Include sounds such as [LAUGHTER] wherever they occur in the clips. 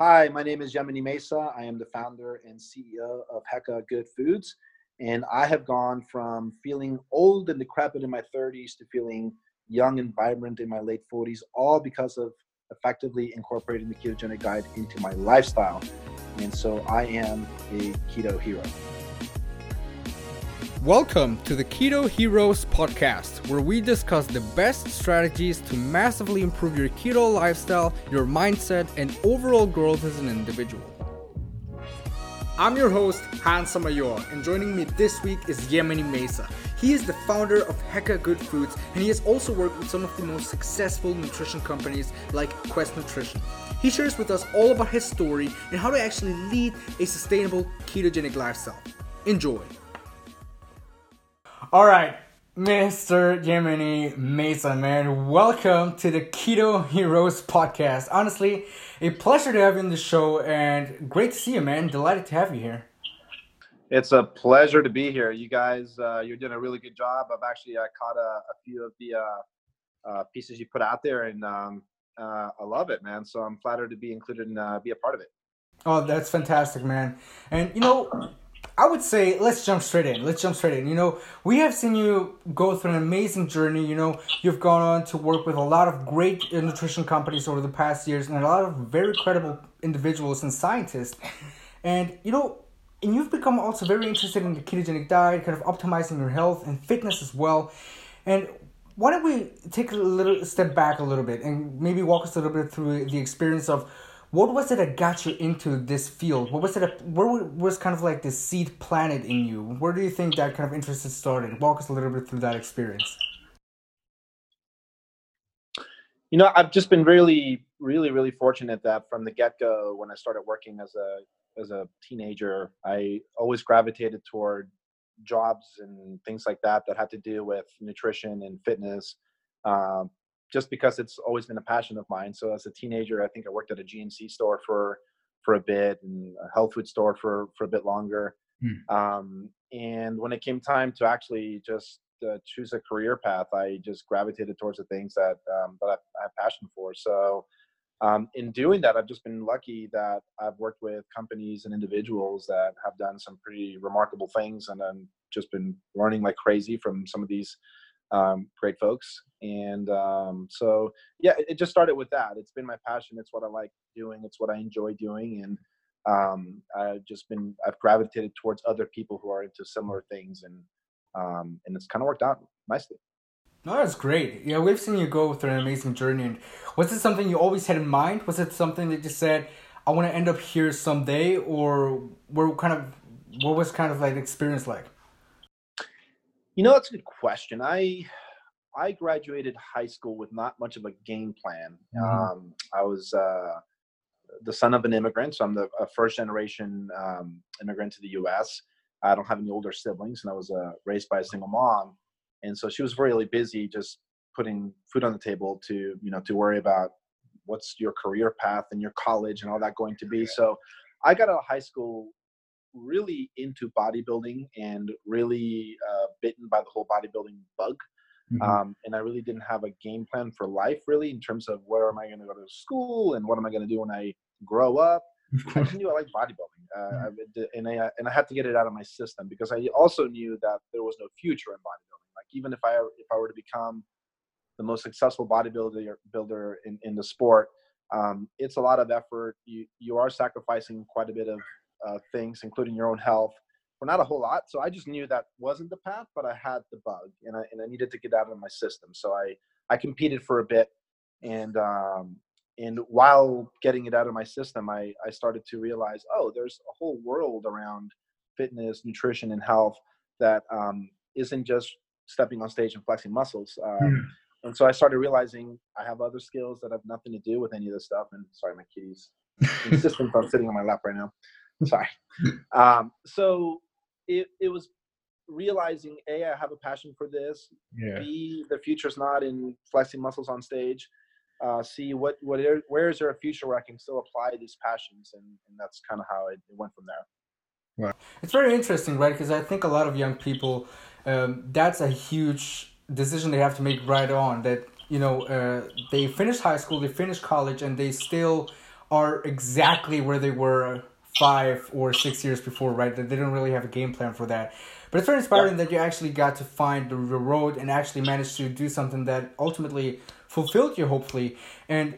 Hi, my name is Yemeni Mesa. I am the founder and CEO of Heka Good Foods. And I have gone from feeling old and decrepit in my 30s to feeling young and vibrant in my late 40s, all because of effectively incorporating the ketogenic diet into my lifestyle. And so I am a keto hero. Welcome to the Keto Heroes podcast, where we discuss the best strategies to massively improve your keto lifestyle, your mindset, and overall growth as an individual. I'm your host, Hans Samayoa, and joining me this week is Yemeni Mesa. He is the founder of Heka Good Foods, and he has also worked with some of the most successful nutrition companies like Quest Nutrition. He shares with us all about his story and how to actually lead a sustainable ketogenic lifestyle. Enjoy. All right, Mr. Yemeni Mesa, man, welcome to the Keto Heroes podcast. Honestly, a pleasure to have you on the show and great to see you, man. Delighted to have you here. It's a pleasure to be here. You guys, uh, you're doing a really good job. I've actually uh, caught a, a, few of the uh, uh pieces you put out there, and um, uh, I love it, man. So I'm flattered to be included and uh, be a part of it. Oh, that's fantastic, man. And you know, I would say let's jump straight in. Let's jump straight in. You know, we have seen you go through an amazing journey. You know, you've gone on to work with a lot of great nutrition companies over the past years and a lot of very credible individuals and scientists. And, you know, and you've become also very interested in the ketogenic diet, kind of optimizing your health and fitness as well. And why don't we take a little step back a little bit and maybe walk us a little bit through the experience of what was it that got you into this field? What was it? where was kind of like the seed planted in you? Where do you think that kind of interest started? Walk us a little bit through that experience. You know, I've just been really, really, really fortunate that from the get go, when I started working as a as a teenager, I always gravitated toward jobs and things like that that had to do with nutrition and fitness. Um, just because it's always been a passion of mine. So as a teenager, I think I worked at a GNC store for for a bit and a health food store for for a bit longer. Mm. Um, and when it came time to actually just uh, choose a career path, I just gravitated towards the things that um, that I, I have passion for. So um, in doing that, I've just been lucky that I've worked with companies and individuals that have done some pretty remarkable things, and I've just been learning like crazy from some of these um, great folks. And um, so, yeah, it, just started with that. It's been my passion. It's what I like doing. It's what I enjoy doing. And um, I've just been, I've gravitated towards other people who are into similar things. And, um, and it's kind of worked out nicely. No, that's great. Yeah, we've seen you go through an amazing journey. And was it something you always had in mind? Was it something that you said, I want to end up here someday? Or were kind of, what was kind of like experience like? You know, that's a good question. I I graduated high school with not much of a game plan. Mm-hmm. Um, I was uh, the son of an immigrant, so I'm the first generation um, immigrant to the U.S. I don't have any older siblings, and I was uh, raised by a single mom, and so she was really busy just putting food on the table to you know to worry about what's your career path and your college and all that going to be. So I got out of high school really into bodybuilding and really uh, bitten by the whole bodybuilding bug. Mm-hmm. Um, and I really didn't have a game plan for life, really, in terms of where am I going to go to school and what am I going to do when I grow up. [LAUGHS] I just knew I liked bodybuilding, uh, mm-hmm. and I and I had to get it out of my system because I also knew that there was no future in bodybuilding. Like even if I if I were to become the most successful bodybuilder builder in, in the sport, um, it's a lot of effort. You you are sacrificing quite a bit of uh, things, including your own health, for not a whole lot. So I just knew that wasn't the path, but I had the bug, and I and I needed to get out of my system. So I I competed for a bit, and um, and while getting it out of my system, I I started to realize, oh, there's a whole world around fitness, nutrition, and health that um, not just stepping on stage and flexing muscles. Um, mm. And so I started realizing I have other skills that have nothing to do with any of this stuff. And sorry, my kitty's [LAUGHS] insistent on sitting on my lap right now. [LAUGHS] Sorry. Um, so it, it was realizing a I have a passion for this. Yeah. B the future's not in flexing muscles on stage. Uh, see what what are, where is there a future where I can still apply these passions, and, and that's kind of how it, it, went from there. Right. It's very interesting, right? Because I think a lot of young people, um, that's a huge decision they have to make right on. That you know, uh, they finish high school, they finish college, and they still are exactly where they were five or six years before, right? That they didn't really have a game plan for that. But it's very inspiring yeah. that you actually got to find the road and actually managed to do something that ultimately fulfilled you, hopefully. And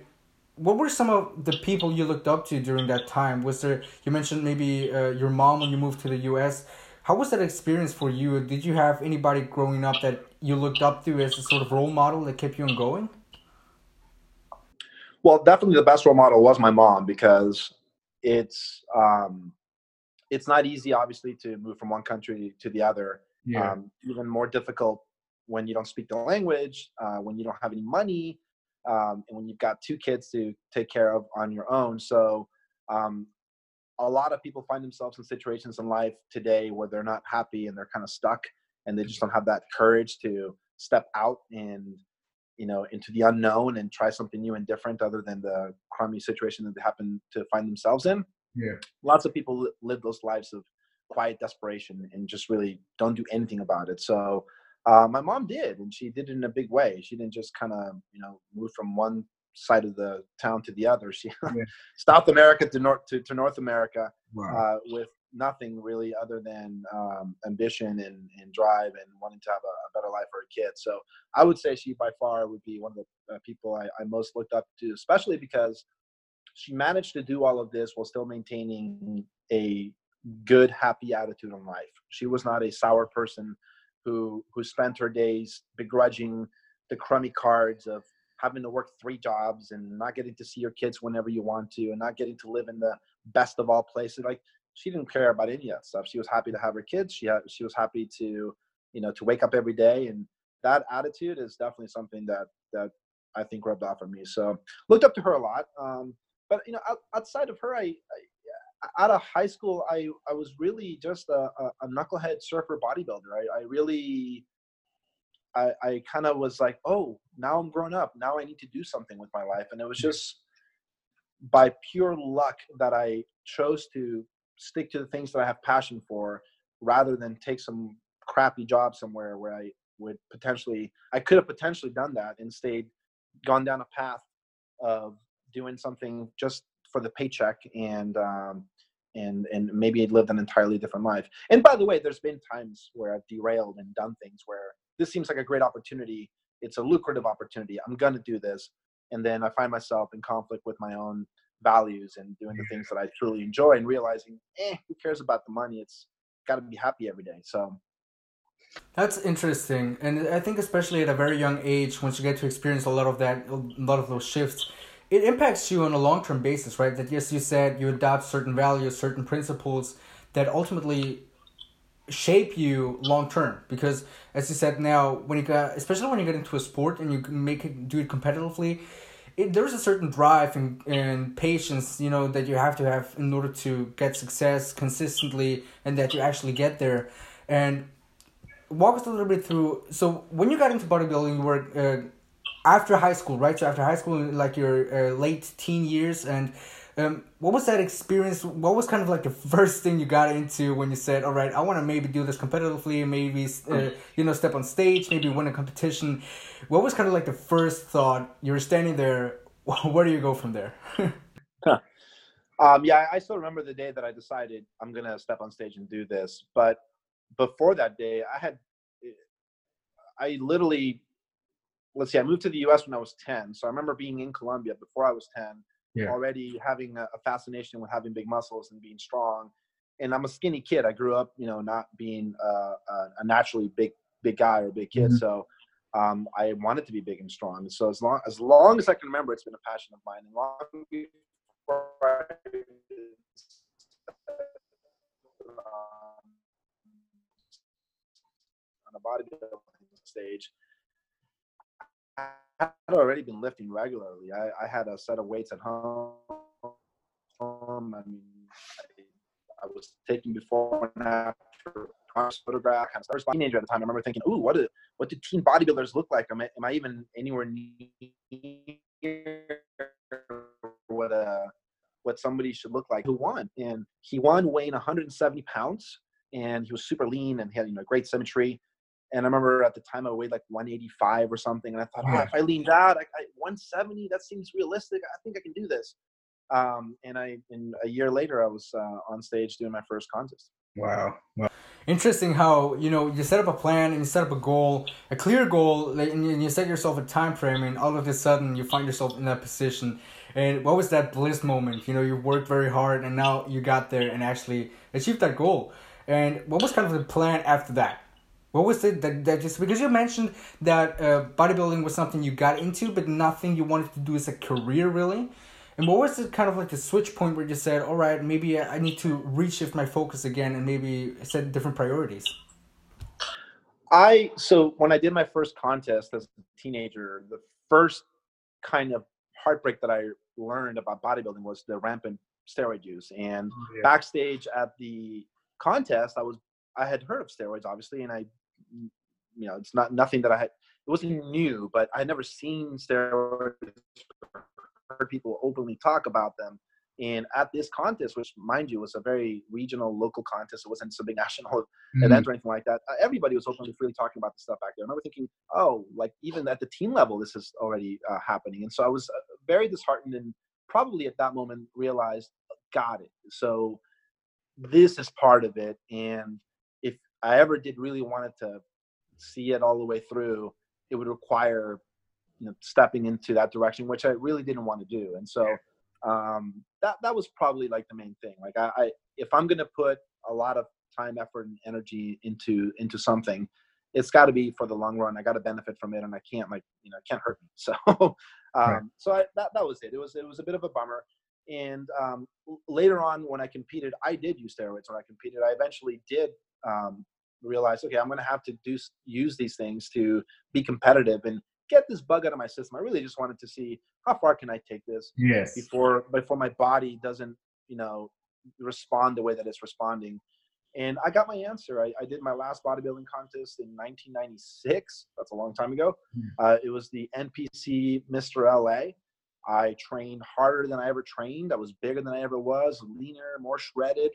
what were some of the people you looked up to during that time? Was there, you mentioned maybe uh, your mom when you moved to the US. How was that experience for you? Did you have anybody growing up that you looked up to as a sort of role model that kept you on going? Well, definitely the best role model was my mom because it's um, it's not easy, obviously, to move from one country to the other. Yeah. Um, even more difficult when you don't speak the language, uh, when you don't have any money, um, and when you've got two kids to take care of on your own. So, um, a lot of people find themselves in situations in life today where they're not happy and they're kind of stuck, and they just don't have that courage to step out and you know into the unknown and try something new and different other than the crummy situation that they happen to find themselves in. Yeah. Lots of people live those lives of quiet desperation and just really don't do anything about it. So uh, my mom did and she did it in a big way. She didn't just kind of you know move from one side of the town to the other. She yeah. [LAUGHS] south america to north to, to north america wow. uh, with nothing really other than um, ambition and, and drive and wanting to have a, a, better life for a kid. So I would say she by far would be one of the uh, people I, I most looked up to, especially because she managed to do all of this while still maintaining a good, happy attitude on life. She was not a sour person who who spent her days begrudging the crummy cards of having to work three jobs and not getting to see your kids whenever you want to and not getting to live in the best of all places like she didn't care about any of that stuff. She was happy to have her kids. She had, she was happy to, you know, to wake up every day. And that attitude is definitely something that, that I think rubbed off on me. So looked up to her a lot. Um, but you know, outside of her, I, I, out of high school, I, I was really just a, a, knucklehead surfer bodybuilder. I, I really, I, I kind of was like, oh, now I'm grown up. Now I need to do something with my life. And it was just by pure luck that I chose to stick to the things that I have passion for rather than take some crappy job somewhere where I would potentially I could have potentially done that and stayed gone down a path of doing something just for the paycheck and um, and and maybe lived an entirely different life. And by the way, there's been times where I've derailed and done things where this seems like a great opportunity. It's a lucrative opportunity. I'm gonna do this, and then I find myself in conflict with my own values and doing the things that I truly enjoy and realizing, eh, who cares about the money? It's got to be happy every day. So that's interesting, and I think especially at a very young age, once you get to experience a lot of that, a lot of those shifts, it impacts you on a long term basis, right? That yes, you said you adopt certain values, certain principles that ultimately shape you long term because as you said now when you got especially when you get into a sport and you make it do it competitively it, there's a certain drive and, and patience you know that you have to have in order to get success consistently and that you actually get there. And walk us a little bit through so when you got into bodybuilding you were uh, after high school right? So after high school like your uh, late teen years and um, what was that experience? What was kind of like the first thing you got into when you said, "All right, I want to maybe do this competitively, maybe uh, you know step on stage, maybe win a competition." What was kind of like the first thought? You were standing there. [LAUGHS] Where do you go from there? [LAUGHS] um, yeah, I still remember the day that I decided I'm gonna step on stage and do this. But before that day, I had, I literally, let's see, I moved to the U.S. when I was 10. So I remember being in Colombia before I was 10 yeah. already having a, a, fascination with having big muscles and being strong. And I'm a skinny kid. I grew up, you know, not being uh, a, a naturally big big guy or big kid. Mm-hmm. So um, I wanted to be big and strong. And so as long as long as I can remember, it's been a passion of mine. And long before I, on a bodybuilding stage, had already been lifting regularly. I, I had a set of weights at home. I mean, I, I was taking before and after photograph. Kind of, I was a teenager at the time. I remember thinking, "Ooh, what do what do teen bodybuilders look like? Am I, am I even anywhere near what a uh, what somebody should look like who won?" And he won weighing 170 pounds, and he was super lean and he had you know great symmetry. And I remember at the time I weighed like 185 or something. And I thought, oh, if I leaned out, I, I, 170, that seems realistic. I think I can do this. Um, and I, in a year later, I was uh, on stage doing my first contest. Wow. wow. Interesting how you know you set up a plan and you set up a goal, a clear goal, and you set yourself a time frame, and all of a sudden you find yourself in that position. And what was that bliss moment? You know, you worked very hard, and now you got there and actually achieved that goal. And what was kind of the plan after that? What was it that, that just because you mentioned that uh, bodybuilding was something you got into, but nothing you wanted to do as a career, really? And what was it kind of like the switch point where you said, all right, maybe I need to reshift my focus again and maybe set different priorities? I, so when I did my first contest as a teenager, the first kind of heartbreak that I learned about bodybuilding was the rampant steroid use. And oh, yeah. backstage at the contest, I was, I had heard of steroids obviously, and I, you know, it's not nothing that I had, it wasn't new, but I had never seen steroids heard people openly talk about them. And at this contest, which mind you was a very regional, local contest, it wasn't some big [LAUGHS] national mm-hmm. event or anything like that. Uh, everybody was openly, freely talking about the stuff back there. And I remember thinking, oh, like even at the team level, this is already uh, happening. And so I was uh, very disheartened and probably at that moment realized, got it. So this is part of it. And I ever did really wanted to see it all the way through, it would require you know, stepping into that direction, which I really didn't want to do. And so um, that that was probably like the main thing. Like I, I if I'm going to put a lot of time, effort, and energy into into something, it's got to be for the long run. I got to benefit from it, and I can't like you know it can't hurt me. [LAUGHS] So um, right. so I, that that was it. It was it was a bit of a bummer. And um, later on, when I competed, I did use steroids. When I competed, I eventually did um, realize, okay, I'm going to have to do use these things to be competitive. And get this bug out of my system. I really just wanted to see how far can I take this yes. before before my body doesn't, you know, respond the way that it's responding. And I got my answer. I, I did my last bodybuilding contest in 1996. That's a long time ago. Hmm. Uh, it was the NPC Mr. LA. I trained harder than I ever trained. I was bigger than I ever was, leaner, more shredded,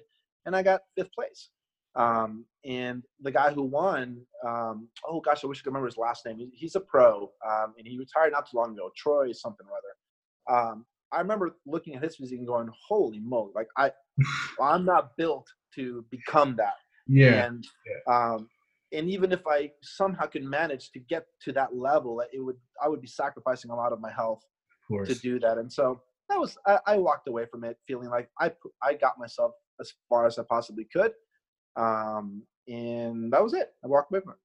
and I got fifth place. Um, and the guy who won, um, oh gosh, I wish I could remember his last name. He's a pro, um, and he retired not too long ago. Troy something or other. Um, I remember looking at his physique and going, "Holy moly! Like I, [LAUGHS] I'm not built to become that." Yeah. And yeah. Um, and even if I somehow could manage to get to that level, it would I would be sacrificing a lot of my health of to do that. And so that was I, I walked away from it feeling like I I got myself as far as I possibly could um, and that was it. I walked away from it.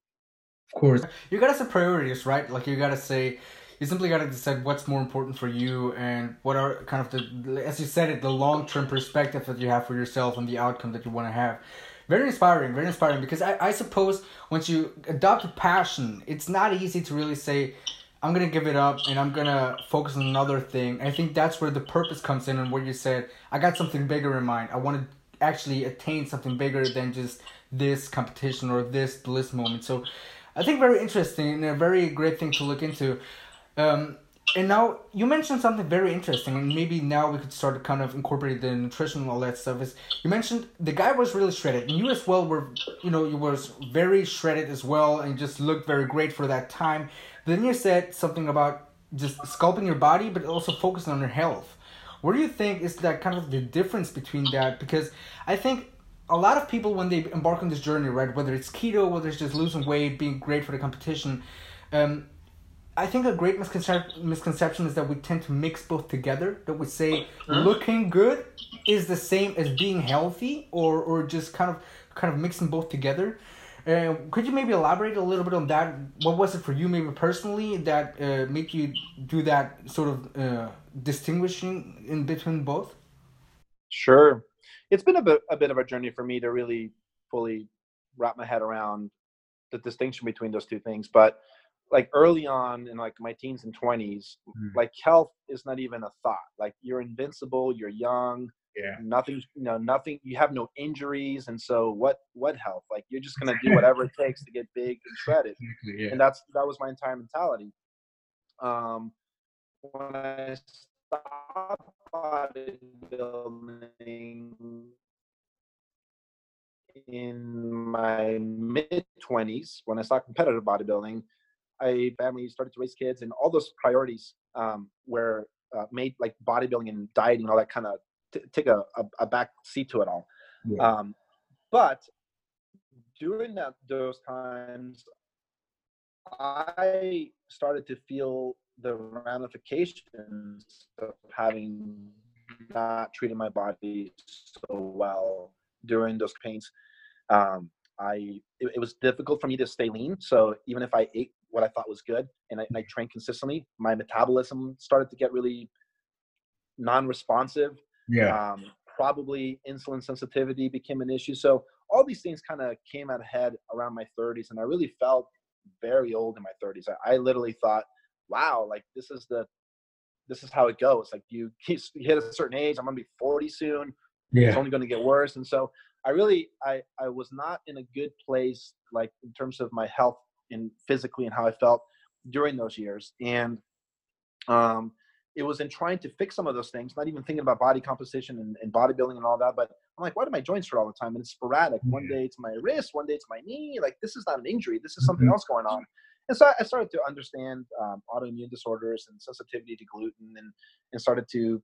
Of course. You gotta set priorities, right? Like you gotta say you simply gotta decide what's more important for you and what are kind of the as you said it, the long term perspective that you have for yourself and the outcome that you wanna have. Very inspiring, very inspiring because I, I suppose once you adopt a passion, it's not easy to really say, I'm gonna give it up and I'm gonna focus on another thing. I think that's where the purpose comes in and where you said, I got something bigger in mind. I wanna actually attain something bigger than just this competition or this bliss moment. So I think very interesting and a very great thing to look into. Um, and now you mentioned something very interesting, and maybe now we could start to kind of incorporate the nutrition and all that stuff. Is you mentioned the guy was really shredded, and you as well were, you know, you was very shredded as well, and just looked very great for that time. Then you said something about just sculpting your body, but also focusing on your health. What do you think is that kind of the difference between that? Because I think a lot of people when they embark on this journey, right, whether it's keto, whether it's just losing weight, being great for the competition, um, I think a great misconception misconception is that we tend to mix both together. That we say looking good is the same as being healthy, or or just kind of kind of mixing both together. Uh, could you maybe elaborate a little bit on that? What was it for you, maybe personally, that uh, made you do that sort of uh, distinguishing in between both? Sure, it's been a bit a bit of a journey for me to really fully wrap my head around the distinction between those two things. But like early on in like my teens and 20s mm. like health is not even a thought like you're invincible you're young yeah. nothing you know nothing you have no injuries and so what what health like you're just gonna do whatever it takes to get big and shredded. Yeah. and that's that was my entire mentality. Um when i stopped bodybuilding in my mid 20s when i stopped competitive bodybuilding I family started to raise kids and all those priorities um, were uh, made like bodybuilding and dieting and all that kind of t- take a, a, a, back seat to it all. Yeah. Um, but during that those times, I started to feel the ramifications of having not treated my body so well during those pains. Um, I it, it, was difficult for me to stay lean. So even if I ate what I thought was good and I, and I trained consistently, my metabolism started to get really non-responsive. Yeah. Um, probably insulin sensitivity became an issue. So all these things kind of came out ahead around my 30s, and I really felt very old in my 30s. I, I literally thought, wow, like this is the this is how it goes. Like you, [LAUGHS] you hit a certain age, I'm gonna be 40 soon. Yeah. It's only gonna get worse. And so I really I I was not in a good place like in terms of my health and physically and how I felt during those years. And um it was in trying to fix some of those things, not even thinking about body composition and, and bodybuilding and all that. But I'm like, why do my joints hurt all the time? And it's sporadic. One day it's my wrist, one day it's my knee. Like this is not an injury. This is something mm-hmm. else going on. And so I started to understand um, autoimmune disorders and sensitivity to gluten, and and started to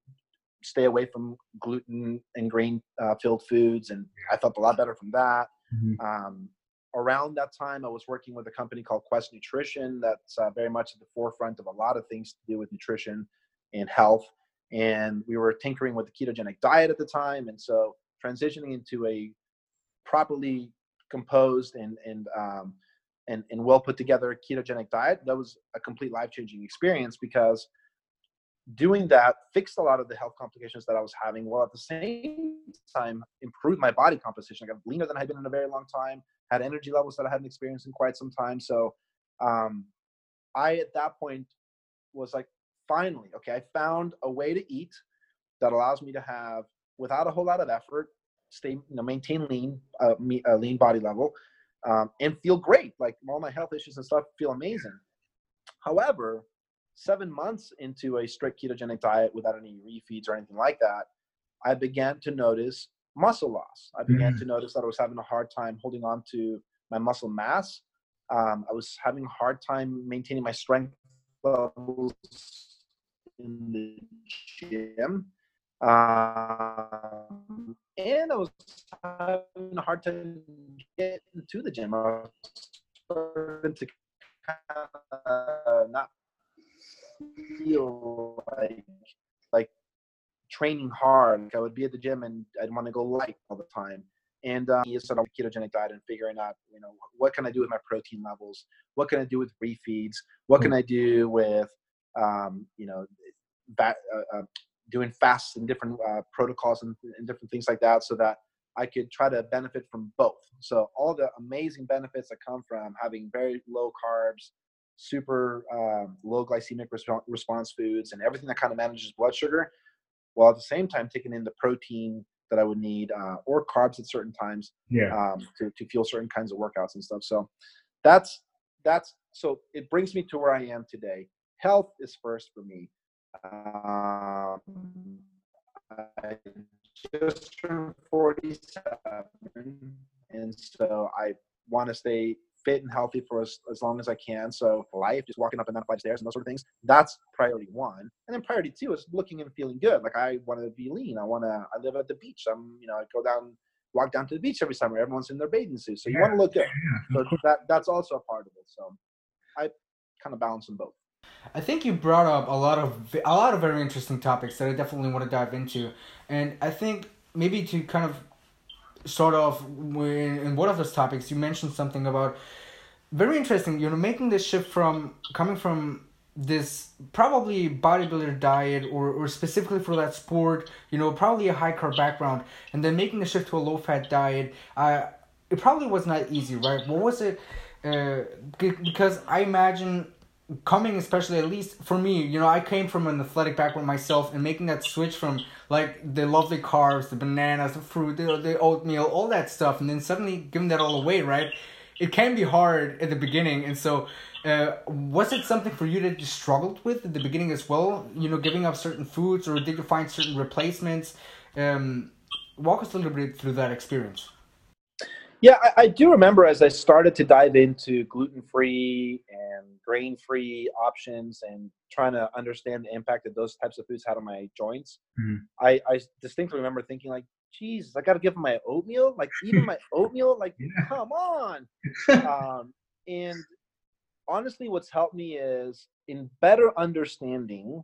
stay away from gluten and grain uh, filled foods. And I felt a lot better from that. Mm-hmm. Um, around that time, I was working with a company called Quest Nutrition that's uh, very much at the forefront of a lot of things to do with nutrition and health. And we were tinkering with the ketogenic diet at the time. And so transitioning into a properly composed and, and, um, and, and well put together ketogenic diet, that was a complete life changing experience because doing that fixed a lot of the health complications that I was having, while at the same time improved my body composition. I got leaner than I had been in a very long time, had energy levels that I hadn't experienced in quite some time. So um, I, at that point, was like, finally, okay, I found a way to eat that allows me to have, without a whole lot of effort, stay, you know, maintain lean, uh, me, a lean body level, um, and feel great. Like all my health issues and stuff feel amazing. However, seven months into a strict ketogenic diet without any refeeds or anything like that, I began to notice muscle loss. I began mm. to notice that I was having a hard time holding on to my muscle mass. Um, I was having a hard time maintaining my strength levels in the gym. Um, and I was having a hard time getting to the gym. I was starting to kind of not feel like like training hard. Like I would be at the gym and I'd want to go light all the time. And um, he started on ketogenic diet and figuring out, you know, what can I do with my protein levels? What can I do with refeeds? What can I do with, um, you know, uh, uh, doing fasts and different uh, protocols and, and different things like that, so that I could try to benefit from both. So all the amazing benefits that come from having very low carbs, super um, low glycemic resp- response foods, and everything that kind of manages blood sugar, while at the same time taking in the protein that I would need uh, or carbs at certain times yeah. um, to, to fuel certain kinds of workouts and stuff. So that's that's so it brings me to where I am today. Health is first for me. Um, I just turned 47, and so I want to stay fit and healthy for as, as long as I can. So life, just walking up and down flight of stairs and those sort of things, that's priority one. And then priority two is looking and feeling good. Like I want to be lean. I want to, I live at the beach. I'm, you know, I go down, walk down to the beach every summer. Everyone's in their bathing suits. So you yeah. want to look good. Yeah. So that, that's also a part of it. So I kind of balance them both. I think you brought up a lot of a lot of very interesting topics that I definitely want to dive into, and I think maybe to kind of sort of in one of those topics you mentioned something about very interesting you know making this shift from coming from this probably bodybuilder diet or, or specifically for that sport you know probably a high carb background and then making the shift to a low fat diet uh, it probably was not easy right? What was it uh, because i imagine coming especially at least for me you know i came from an athletic background myself and making that switch from like the lovely carbs the bananas the fruit the, the oatmeal all that stuff and then suddenly giving that all away right? It can be hard at the beginning and so uh, was it something for you that you struggled with at the beginning as well? You know giving up certain foods or did you find certain replacements? Um, walk us a little bit through that experience Yeah, I, I, do remember as I started to dive into gluten free and grain free options and trying to understand the impact that those types of foods had on my joints. Mm-hmm. I, I distinctly remember thinking like, Jesus, I got to give them my oatmeal. Like even my oatmeal, like [LAUGHS] yeah. come on. [LAUGHS] um, and honestly, what's helped me is in better understanding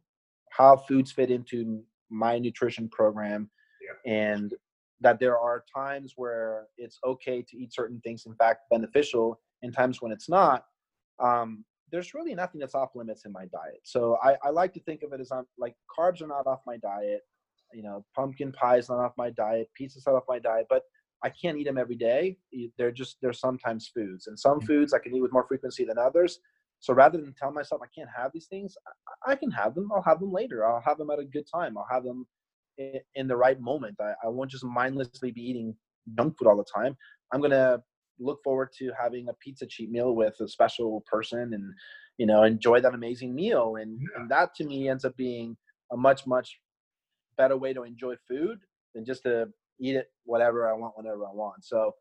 how foods fit into my nutrition program yeah. and that there are times where it's okay to eat certain things in fact beneficial and times when it's not um, there's really nothing that's off limits in my diet. So I, I like to think of it as I'm like carbs are not off my diet you know pumpkin pie is not off my diet pizza's not off my diet but i can't eat them every day. They're just they're sometimes foods and some mm-hmm. foods i can eat with more frequency than others. So rather than tell myself i can't have these things I, I can have them i'll have them later i'll have them at a good time i'll have them in the right moment. I, I won't just mindlessly be eating junk food all the time. I'm gonna look forward to having a pizza cheat meal with a special person and you know enjoy that amazing meal and, yeah. and that to me ends up being a much much better way to enjoy food than just to eat it whatever i want whenever i want so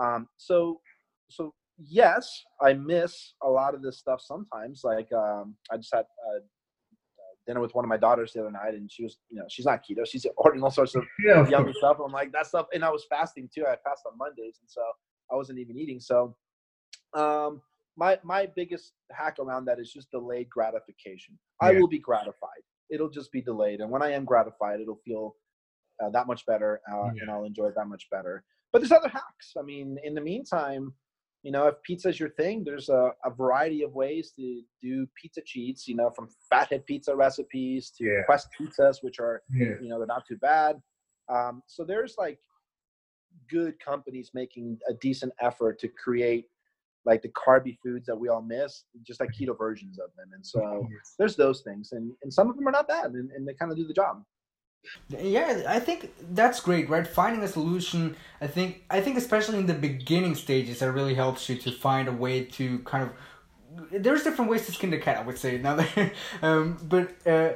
um so so yes i miss a lot of this stuff sometimes like um i just had uh, dinner with one of my daughters the other night, and she was, you know, she's not keto. [LAUGHS] She's ordering all sorts of yeah, yummy stuff. I'm like, that stuff. And I was fasting too. I fast on Mondays, and so I wasn't even eating. So, um, my my biggest hack around that is just delayed gratification. Yeah. I will be gratified. It'll just be delayed, and when I am gratified, it'll feel uh, that much better, uh, yeah. and I'll enjoy it that much better. But there's other hacks. I mean, in the meantime, you know, if pizza is your thing, there's a, a, variety of ways to do pizza cheats, you know, from fathead pizza recipes to yeah. quest pizzas, which are, yeah. you know, they're not too bad. Um, so there's like good companies making a decent effort to create like the carby foods that we all miss, just like keto versions of them. And so there's those things. And, and some of them are not bad and, and they kind of do the job. Yeah, I think that's great, right? Finding a solution. I think I think especially in the beginning stages, that really helps you to find a way to kind of. There's different ways to skin the cat. I would say [LAUGHS] now, um, but uh,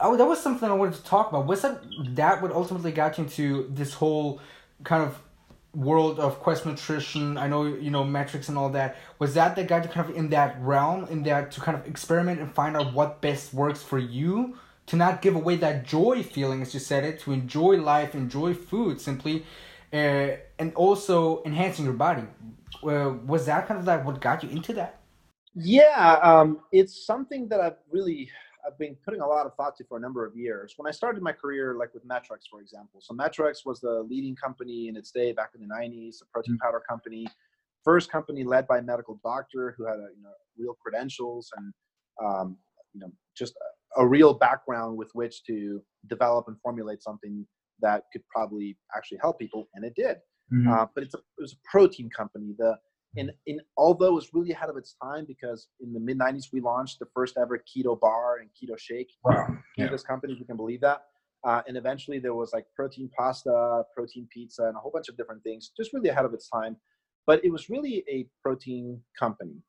I, that was something I wanted to talk about. Was that that what ultimately got you into this whole kind of world of quest nutrition i know you know Met-Rx and all that was that that got you kind of in that realm in that to kind of experiment and find out what best works for you to not give away that joy feeling, as you said it, to enjoy life, enjoy food simply, uh, and also enhancing your body. Uh, was that kind of like what got you into that? Yeah, um, it's something that I've really I've been putting a lot of thought to for a number of years. When I started my career, like with Met-Rx, for example, so Met-Rx was the leading company in its day back in the '90s, a protein mm-hmm. powder company, first company led by a medical doctor who had a, you know real credentials and um, you know just a real background with which to develop and formulate something that could probably actually help people, and it did. Mm-hmm. Uh, but it's a, it was a protein company. The and in although it was really ahead of its time because in the mid '90s we launched the first ever keto bar and keto shake. Wow. Yeah. This company, you can believe that. Uh, and eventually there was like protein pasta, protein pizza, and a whole bunch of different things, just really ahead of its time. But it was really a protein company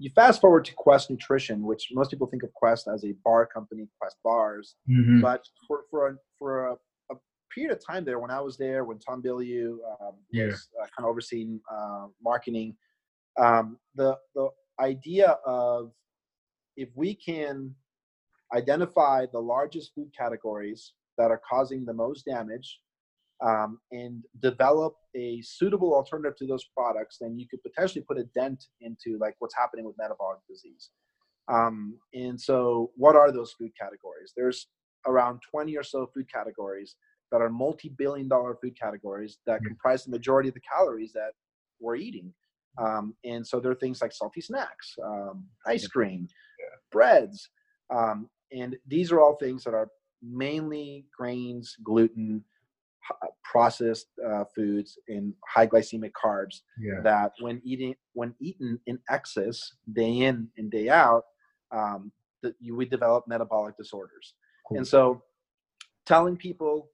you fast forward to Quest Nutrition, which most people think of Quest as a bar company, Quest Bars. Mm-hmm. But for for a, for a, a, period of time there, when I was there, when Tom Bilyeu um, yeah. was uh, kind of overseeing uh, marketing, um, the the idea of if we can identify the largest food categories that are causing the most damage um, and develop a suitable alternative to those products, then you could potentially put a dent into like what's happening with metabolic disease. Um, and so, what are those food categories? There's around 20 or so food categories that are multi-billion dollar food categories that comprise the majority of the calories that we're eating. Um, and so there are things like salty snacks, um, ice cream, yeah. breads, um, and these are all things that are mainly grains, gluten, processed uh, foods and high glycemic carbs yeah. that when eating when eaten in excess day in and day out um, that you would develop metabolic disorders. Cool. and so telling people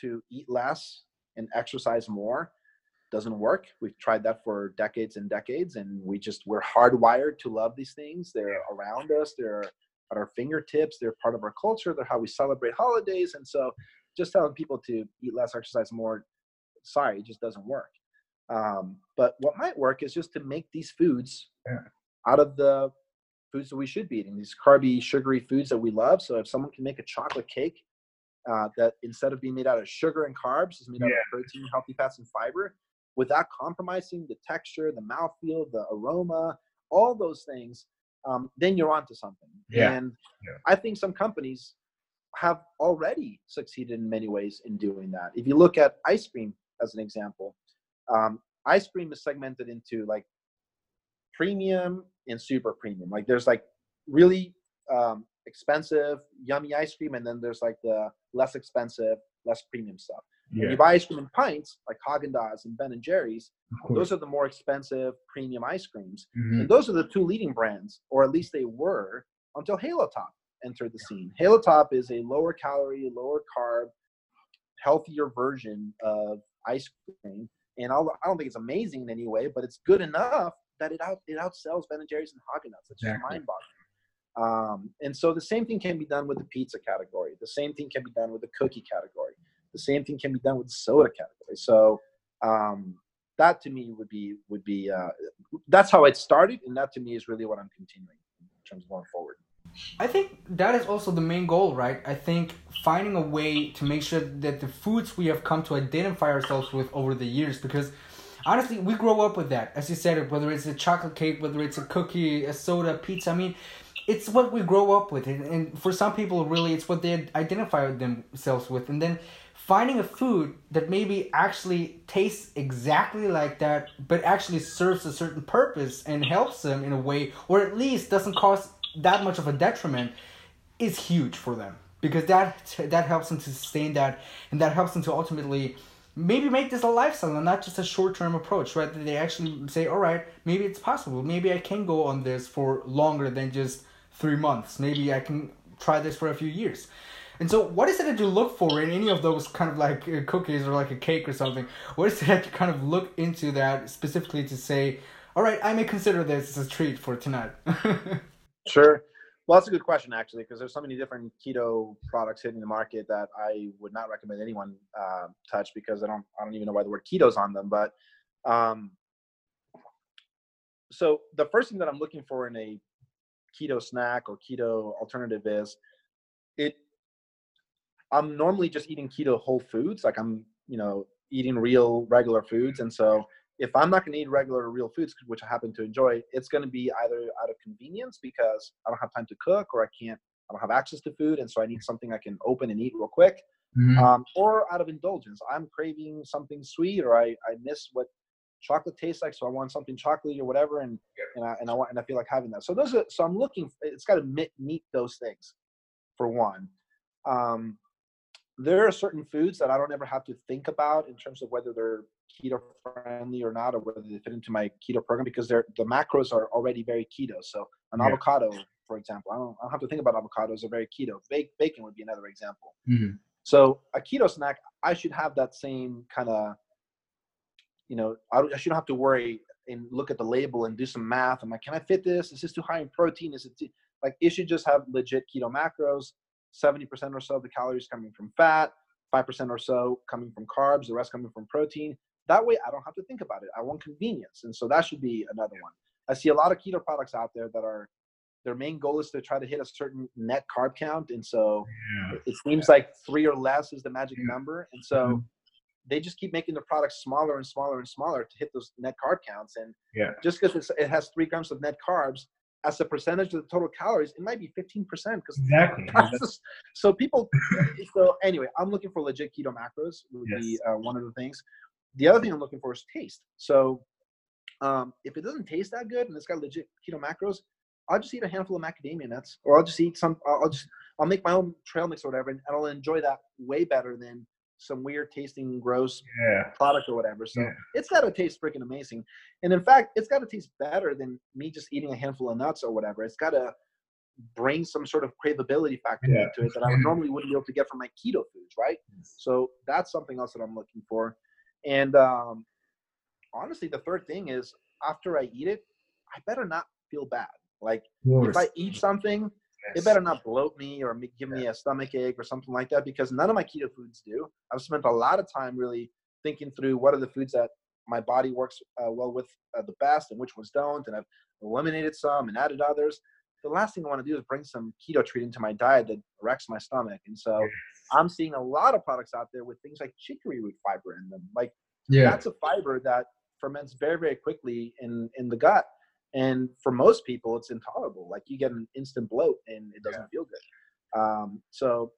to eat less and exercise more doesn't work. We've tried that for decades and decades and we just we're hardwired to love these things. They're around us. They're at our fingertips. They're part of our culture. They're how we celebrate holidays. And so just telling people to eat less, exercise more, sorry, it just doesn't work. Um, but what might work is just to make these foods Yeah. out of the foods that we should be eating, these carby, sugary foods that we love. So if someone can make a chocolate cake uh, that instead of being made out of sugar and carbs is made out of protein, healthy fats, and fiber, without compromising the texture, the mouthfeel, the aroma, all those things, um, then you're onto something. Yeah. And Yeah. I think some companies have already succeeded in many ways in doing that. If you look at ice cream as an example, um, ice cream is segmented into like premium and super premium. Like there's like really um, expensive, yummy ice cream, and then there's like the less expensive, less premium stuff. When Yeah. you buy ice cream in pints, like Haagen Dazs and Ben and Jerry's, those are the more expensive premium ice creams. Mhm. And those are the two leading brands, or at least they were until Halo Top entered the scene. Halo Top is a lower calorie, lower carb, healthier version of ice cream. And I'll, I don't think it's amazing in any way, but it's good enough that it out it outsells Ben and Jerry's and Haagen Dazs. It's Exactly. mind-boggling. Um, and so the same thing can be done with the pizza category. The same thing can be done with the cookie category. The same thing can be done with the soda category. So um, that to me would be would be uh, that's how it started, and that to me is really what I'm continuing in terms of going forward. I think that is also the main goal, right? I think finding a way to make sure that the foods we have come to identify ourselves with over the years, because honestly, we grow up with that. As you said, whether it's a chocolate cake, whether it's a cookie, a soda, pizza, I mean, it's what we grow up with. And, and for some people, really, it's what they identify themselves with. And then finding a food that maybe actually tastes exactly like that, but actually serves a certain purpose and helps them in a way, or at least doesn't cause that much of a detriment, is huge for them because that that helps them to sustain that, and that helps them to ultimately maybe make this a lifestyle and not just a short term approach, right? They actually say, all right, maybe it's possible. Maybe I can go on this for longer than just three months. Maybe I can try this for a few years. And so, what is it that you look for in any of those kind of like uh, cookies or like a cake or something? What is it that you kind of look into that specifically to say, all right, I may consider this as a treat for tonight? [LAUGHS] Sure. Well, that's a good question actually, because there's so many different keto products hitting the market that I would not recommend anyone uh, touch because I don't I don't even know why the word keto's on them. But um, so the first thing that I'm looking for in a keto snack or keto alternative is it. I'm normally just eating keto whole foods, like I'm you know eating real regular foods, and so if I'm not going to eat regular real foods, which I happen to enjoy, it's going to be either out of convenience because I don't have time to cook or I can't, I don't have access to food, and so I need something I can open and eat real quick, Mhm. um, or out of indulgence. I'm craving something sweet, or I, I miss what chocolate tastes like, so I want something chocolatey or whatever, and and I and I want and I feel like having that. So those are so I'm looking. It's got to meet meet those things, for one. Um, there are certain foods that I don't ever have to think about in terms of whether they're keto friendly or not, or whether they fit into my keto program because they're the macros are already very keto. So an Yeah. avocado, for example, I don't, I don't have to think about avocados are very keto. Ba- bacon would be another example. Mhm. So a keto snack, I should have that same kind of, you know, I, I shouldn't have to worry and look at the label and do some math. I'm like, can I fit this? Is this too high in protein? Is it too, like it should just have legit keto macros. Seventy percent or so of the calories coming from fat, five percent or so coming from carbs, the rest coming from protein. That way, I don't have to think about it. I want convenience, and so that should be another one. I see a lot of keto products out there that are their main goal is to try to hit a certain net carb count, and so Yeah. it- seems like three or less is the magic Yeah. number, and so Mhm. they just keep making the products smaller and smaller and smaller to hit those net carb counts. And Yeah. just because it has three grams of net carbs as a percentage of the total calories, it might be fifteen percent because Exactly. [LAUGHS] so people so anyway i'm looking for legit keto macros would be uh, one of the things the other thing i'm looking for is taste so um, if it doesn't taste that good and it's got legit keto macros i'll just eat a handful of macadamia nuts or i'll just eat some i'll just i'll make my own trail mix or whatever and i'll enjoy that way better than some weird tasting gross Yeah. product or whatever. So Yeah. it's got to taste freaking amazing. And in fact, it's got to taste better than me just eating a handful of nuts or whatever. It's got to bring some sort of craveability factor Yeah. into it that I normally wouldn't be able to get from my keto foods, right? So that's something else that I'm looking for. And um, honestly, the third thing is after I eat it, I better not feel bad. Like if I eat something, it better not bloat me or give me a stomach ache or something like that because none of my keto foods do. I've spent a lot of time really thinking through what are the foods that my body works uh, well with uh, the best and which ones don't, and I've eliminated some and added others. The last thing I want to do is bring some keto treat into my diet that wrecks my stomach. And so I'm seeing a lot of products out there with things like chicory root fiber in them. Like yeah. that's a fiber that ferments very, very quickly in, in the gut. And for most people, it's intolerable. Like you get an instant bloat and it doesn't yeah. feel good. Um, so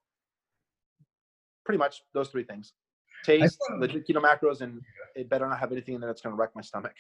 pretty much those three things taste, legit keto macros, and it better not have anything in there that's going to wreck my stomach.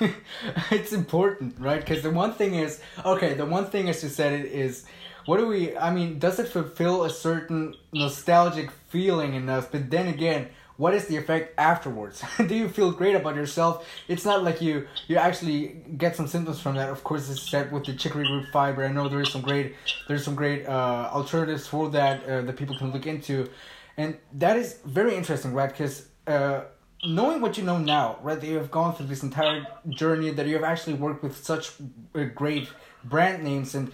[LAUGHS] it's important, right? Because the one thing is, okay, the one thing as you said it is, what do we, I mean, does it fulfill a certain nostalgic feeling in us? But then again, what is the effect afterwards [LAUGHS] do you feel great about yourself it's not like you you actually get some symptoms from that of course it's said with the chicory root fiber i know there's some great there's some great uh, alternatives for that uh, that people can look into and that is very interesting, right? Because uh, knowing what you know now, right, that you have gone through this entire journey, that you have actually worked with such uh, great brand names, and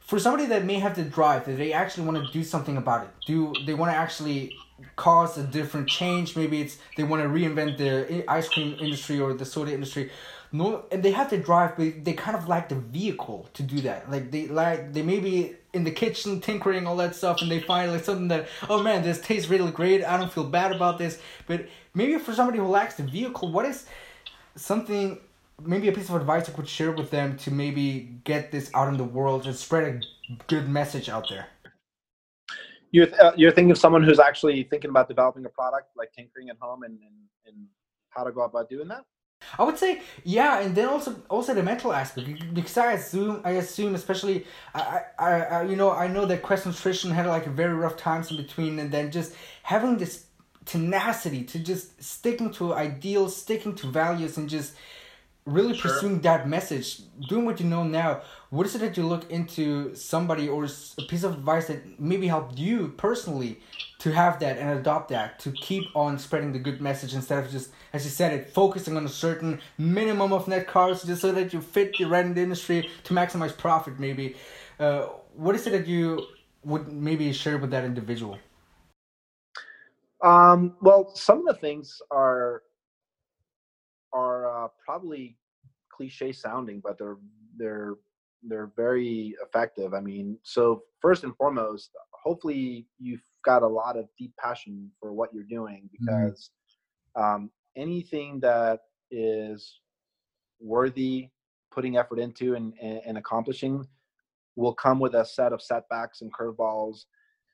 for somebody that may have the drive, that they actually want to do something about it, do they want to actually cause a different change? Maybe it's they want to reinvent the ice cream industry or the soda industry no and they have to drive but they kind of lack the vehicle to do that like they like they may be in the kitchen tinkering all that stuff and they find like something that oh man this tastes really great. I don't feel bad about this. But maybe for somebody who lacks the vehicle what is something maybe a piece of advice you could share with them to maybe get this out in the world and spread a good message out there? You're, uh, you're thinking of someone who's actually thinking about developing a product like tinkering at home and, and, and how to go about doing that I would say yeah, and then also also the mental aspect because I assume I assume especially I, I, I you know I know that Quest Nutrition had like very rough times in between, and then just having this tenacity to just sticking to ideals, sticking to values, and just really sure. pursuing that message, doing what you know now. What is it that you look into somebody or a piece of advice that maybe helped you personally to have that and adopt that to keep on spreading the good message instead of just as you said it focusing on a certain minimum of net carbs just so that you fit the the industry to maximize profit maybe. Uh, what is it that you would maybe share with that individual? Um, well some of the things are are uh, probably cliche sounding but they're they're they're very effective. I mean so first and foremost hopefully you've got a lot of deep passion for what you're doing mm-hmm. because mm-hmm. um, anything that is worthy putting effort into and, and, and, accomplishing will come with a set of setbacks and curveballs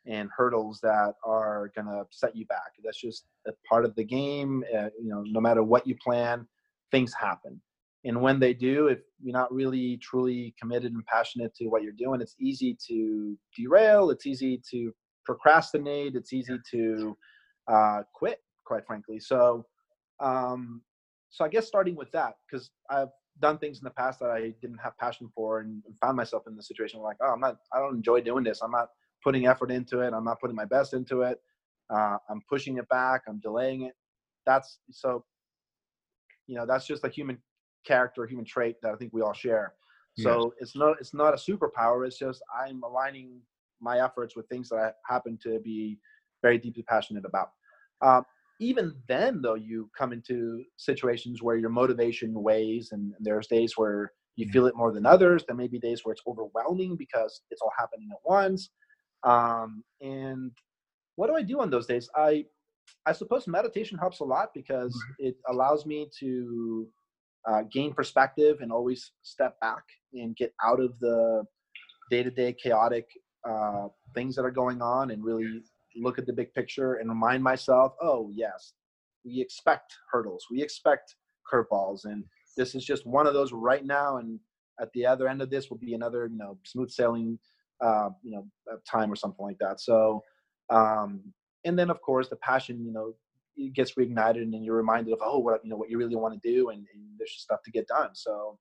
and hurdles that are going to set you back that's just a part of the game uh, you know no matter what you plan things happen and when they do if you're not really truly committed and passionate to what you're doing it's easy to derail it's easy to procrastinate it's easy to uh, quit quite frankly. So um, so i guess starting with that because i've done things in the past that i didn't have passion for and found myself in the situation like oh i'm not i don't enjoy doing this. I'm not putting effort into it. I'm not putting my best into it. Uh, i'm pushing it back. I'm delaying it. That's so you know that's just a human character, human trait that I think we all share. So it's not it's not a superpower. It's just I'm aligning my efforts with things that I happen to be very deeply passionate about. Um, even then, though, you come into situations where your motivation weighs, and there's days where you mm-hmm. feel it more than others. There may be days where it's overwhelming because it's all happening at once. Um, and what do I do on those days? I I suppose meditation helps a lot because mm-hmm. it allows me to uh, gain perspective and always step back and get out of the day-to-day chaotic uh, things that are going on and really look at the big picture and remind myself oh yes we expect hurdles we expect curveballs and this is just one of those right now and at the other end of this will be another you know smooth sailing uh, you know time or something like that. So um, and then of course the passion you know gets reignited and you're reminded of oh what you know what you really want to do and, and there's stuff to get done so.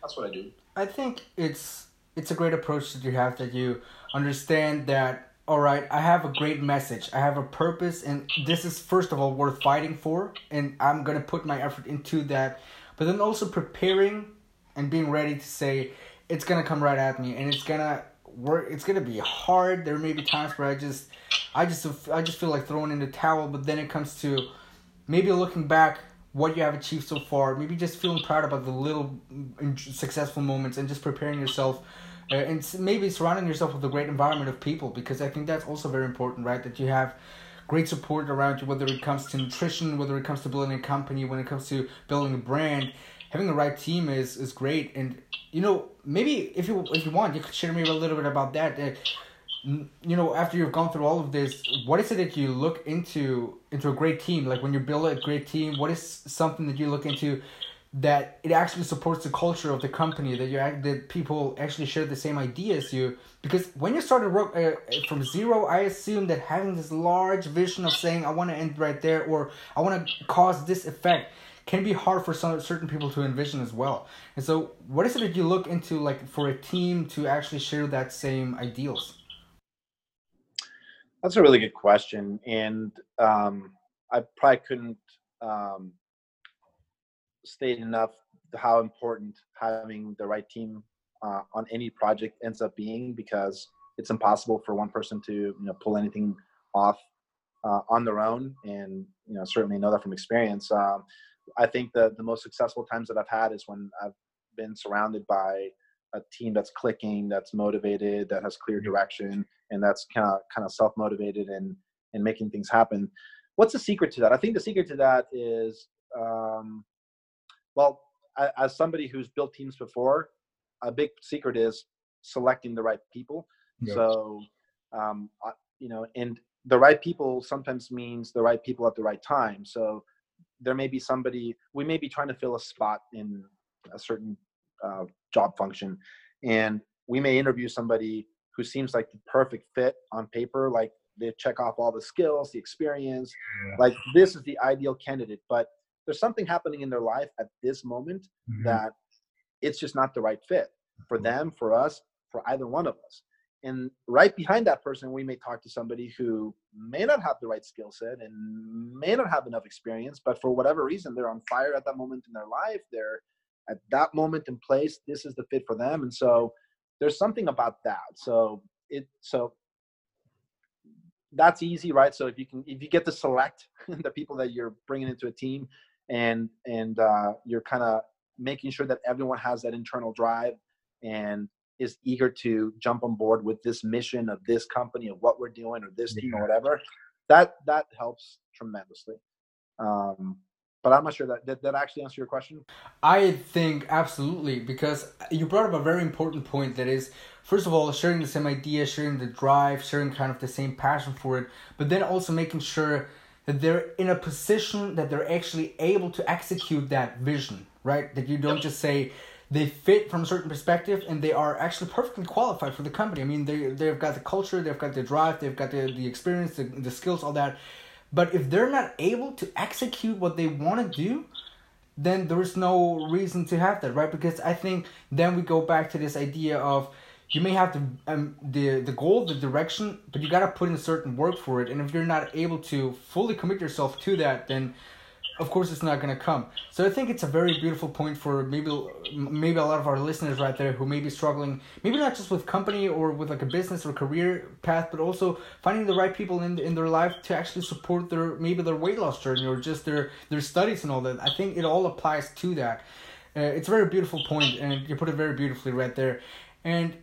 That's what i do. I think it's it's a great approach that you have that you understand that all right i have a great message i have a purpose and this is first of all worth fighting for and i'm gonna put my effort into that but then also preparing and being ready to say it's gonna come right at me and it's gonna work it's gonna be hard there may be times where i just I just I just feel like throwing in the towel. But then it comes to maybe looking back what you have achieved so far, maybe just feeling proud about the little successful moments and just preparing yourself uh, and maybe surrounding yourself with a great environment of people because I think that's also very important, right? That you have great support around you, whether it comes to nutrition, whether it comes to building a company, when it comes to building a brand. Having the right team is is great, and you know maybe if you if you want, you could share me a little bit about that. Uh, you know after you've gone through all of this what is it that you look into into a great team? Like when you build a great team what is something that you look into that it actually supports the culture of the company that you that people actually share the same ideas as you? Because when you started work uh, from zero i assume that having this large vision of saying i want to end right there or i want to cause this effect can be hard for some certain people to envision as well. And so what is it that you look into like for a team to actually share that same ideals that's a really good question and um, i probably couldn't um, state enough how important having the right team uh, on any project ends up being because it's impossible for one person to you know pull anything off uh, on their own and you know certainly know that from experience. Um, i think the the most successful times that i've had is when i've been surrounded by a team that's clicking that's motivated that has clear direction and that's kind of kind of self-motivated and and making things happen what's the secret to that i think the secret to that is um, well, as somebody who's built teams before, a big secret is selecting the right people. Yep. So, um, you know, and the right people sometimes means the right people at the right time. So, there may be somebody we may be trying to fill a spot in a certain uh, job function, and we may interview somebody who seems like the perfect fit on paper, like they check off all the skills, the experience, yeah. like this is the ideal candidate, but there's something happening in their life at this moment mm-hmm. that it's just not the right fit for them, for us, for either one of us. And right behind that person, we may talk to somebody who may not have the right skill set and may not have enough experience, but for whatever reason, they're on fire at that moment in their life. They're at that moment in place. This is the fit for them. And so there's something about that. So it, so that's easy, right? So if you can, if you get to select [LAUGHS] the people that you're bringing into a team, and and uh, you're kind of making sure that everyone has that internal drive and is eager to jump on board with this mission of this company of what we're doing or this team or whatever that that helps tremendously um, but i'm not sure that did that actually answer your question i think absolutely because you brought up a very important point that is first of all sharing the same idea sharing the drive sharing kind of the same passion for it but then also making sure that they're in a position that they're actually able to execute that vision, right? That you don't just say they fit from a certain perspective and they are actually perfectly qualified for the company. I mean, they they've got the culture, they've got the drive, they've got the the experience, the, the skills, all that. But if they're not able to execute what they want to do, then there's no reason to have that, right? Because I think then we go back to this idea of you may have the um, the the goal, the direction, but you gotta put in certain work for it. And if you're not able to fully commit yourself to that, then of course it's not gonna come. So I think it's a very beautiful point for maybe maybe a lot of our listeners right there who may be struggling, maybe not just with company or with like a business or career path, but also finding the right people in in their life to actually support their maybe their weight loss journey or just their their studies and all that. I think it all applies to that. Uh, it's a very beautiful point, and you put it very beautifully right there. And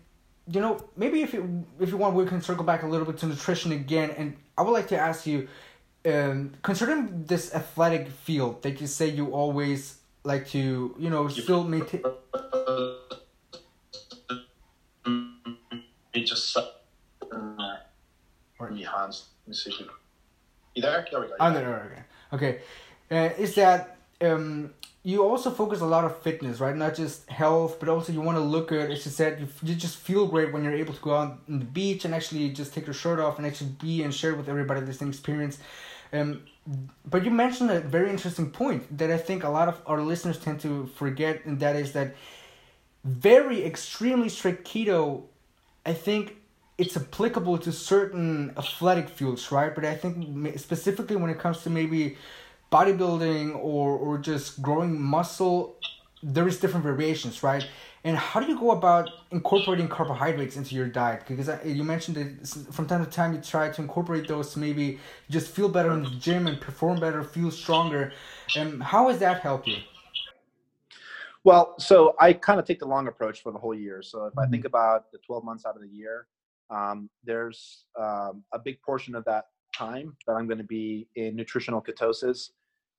you know, maybe if you if you want, we can circle back a little bit to nutrition again. And I would like to ask you, um, concerning this athletic field that you say you always like to, you know, still maintain. He just uh, or Hans. Let me see. You there? There we go. I'm there. Okay. Okay. Uh, is that um you also focus a lot of fitness, right? Not just health, but also you want to look good. As you said, you, you just feel great when you're able to go out on the beach and actually just take your shirt off and actually be and share with everybody this experience. Um, but you mentioned a very interesting point that I think a lot of our listeners tend to forget, and that is that very extremely strict keto, I think it's applicable to certain athletic fields, right? But I think specifically when it comes to maybe bodybuilding or or just growing muscle there is different variations right and how do you go about incorporating carbohydrates into your diet? Because you mentioned that from time to time you try to incorporate those to maybe just feel better in the gym and perform better, feel stronger. And how has that helped you? Well, so I kind of take the long approach for the whole year. So if I think mm-hmm. about the 12 months out of the year, um, there's um, a big portion of that time that I'm going to be in nutritional ketosis,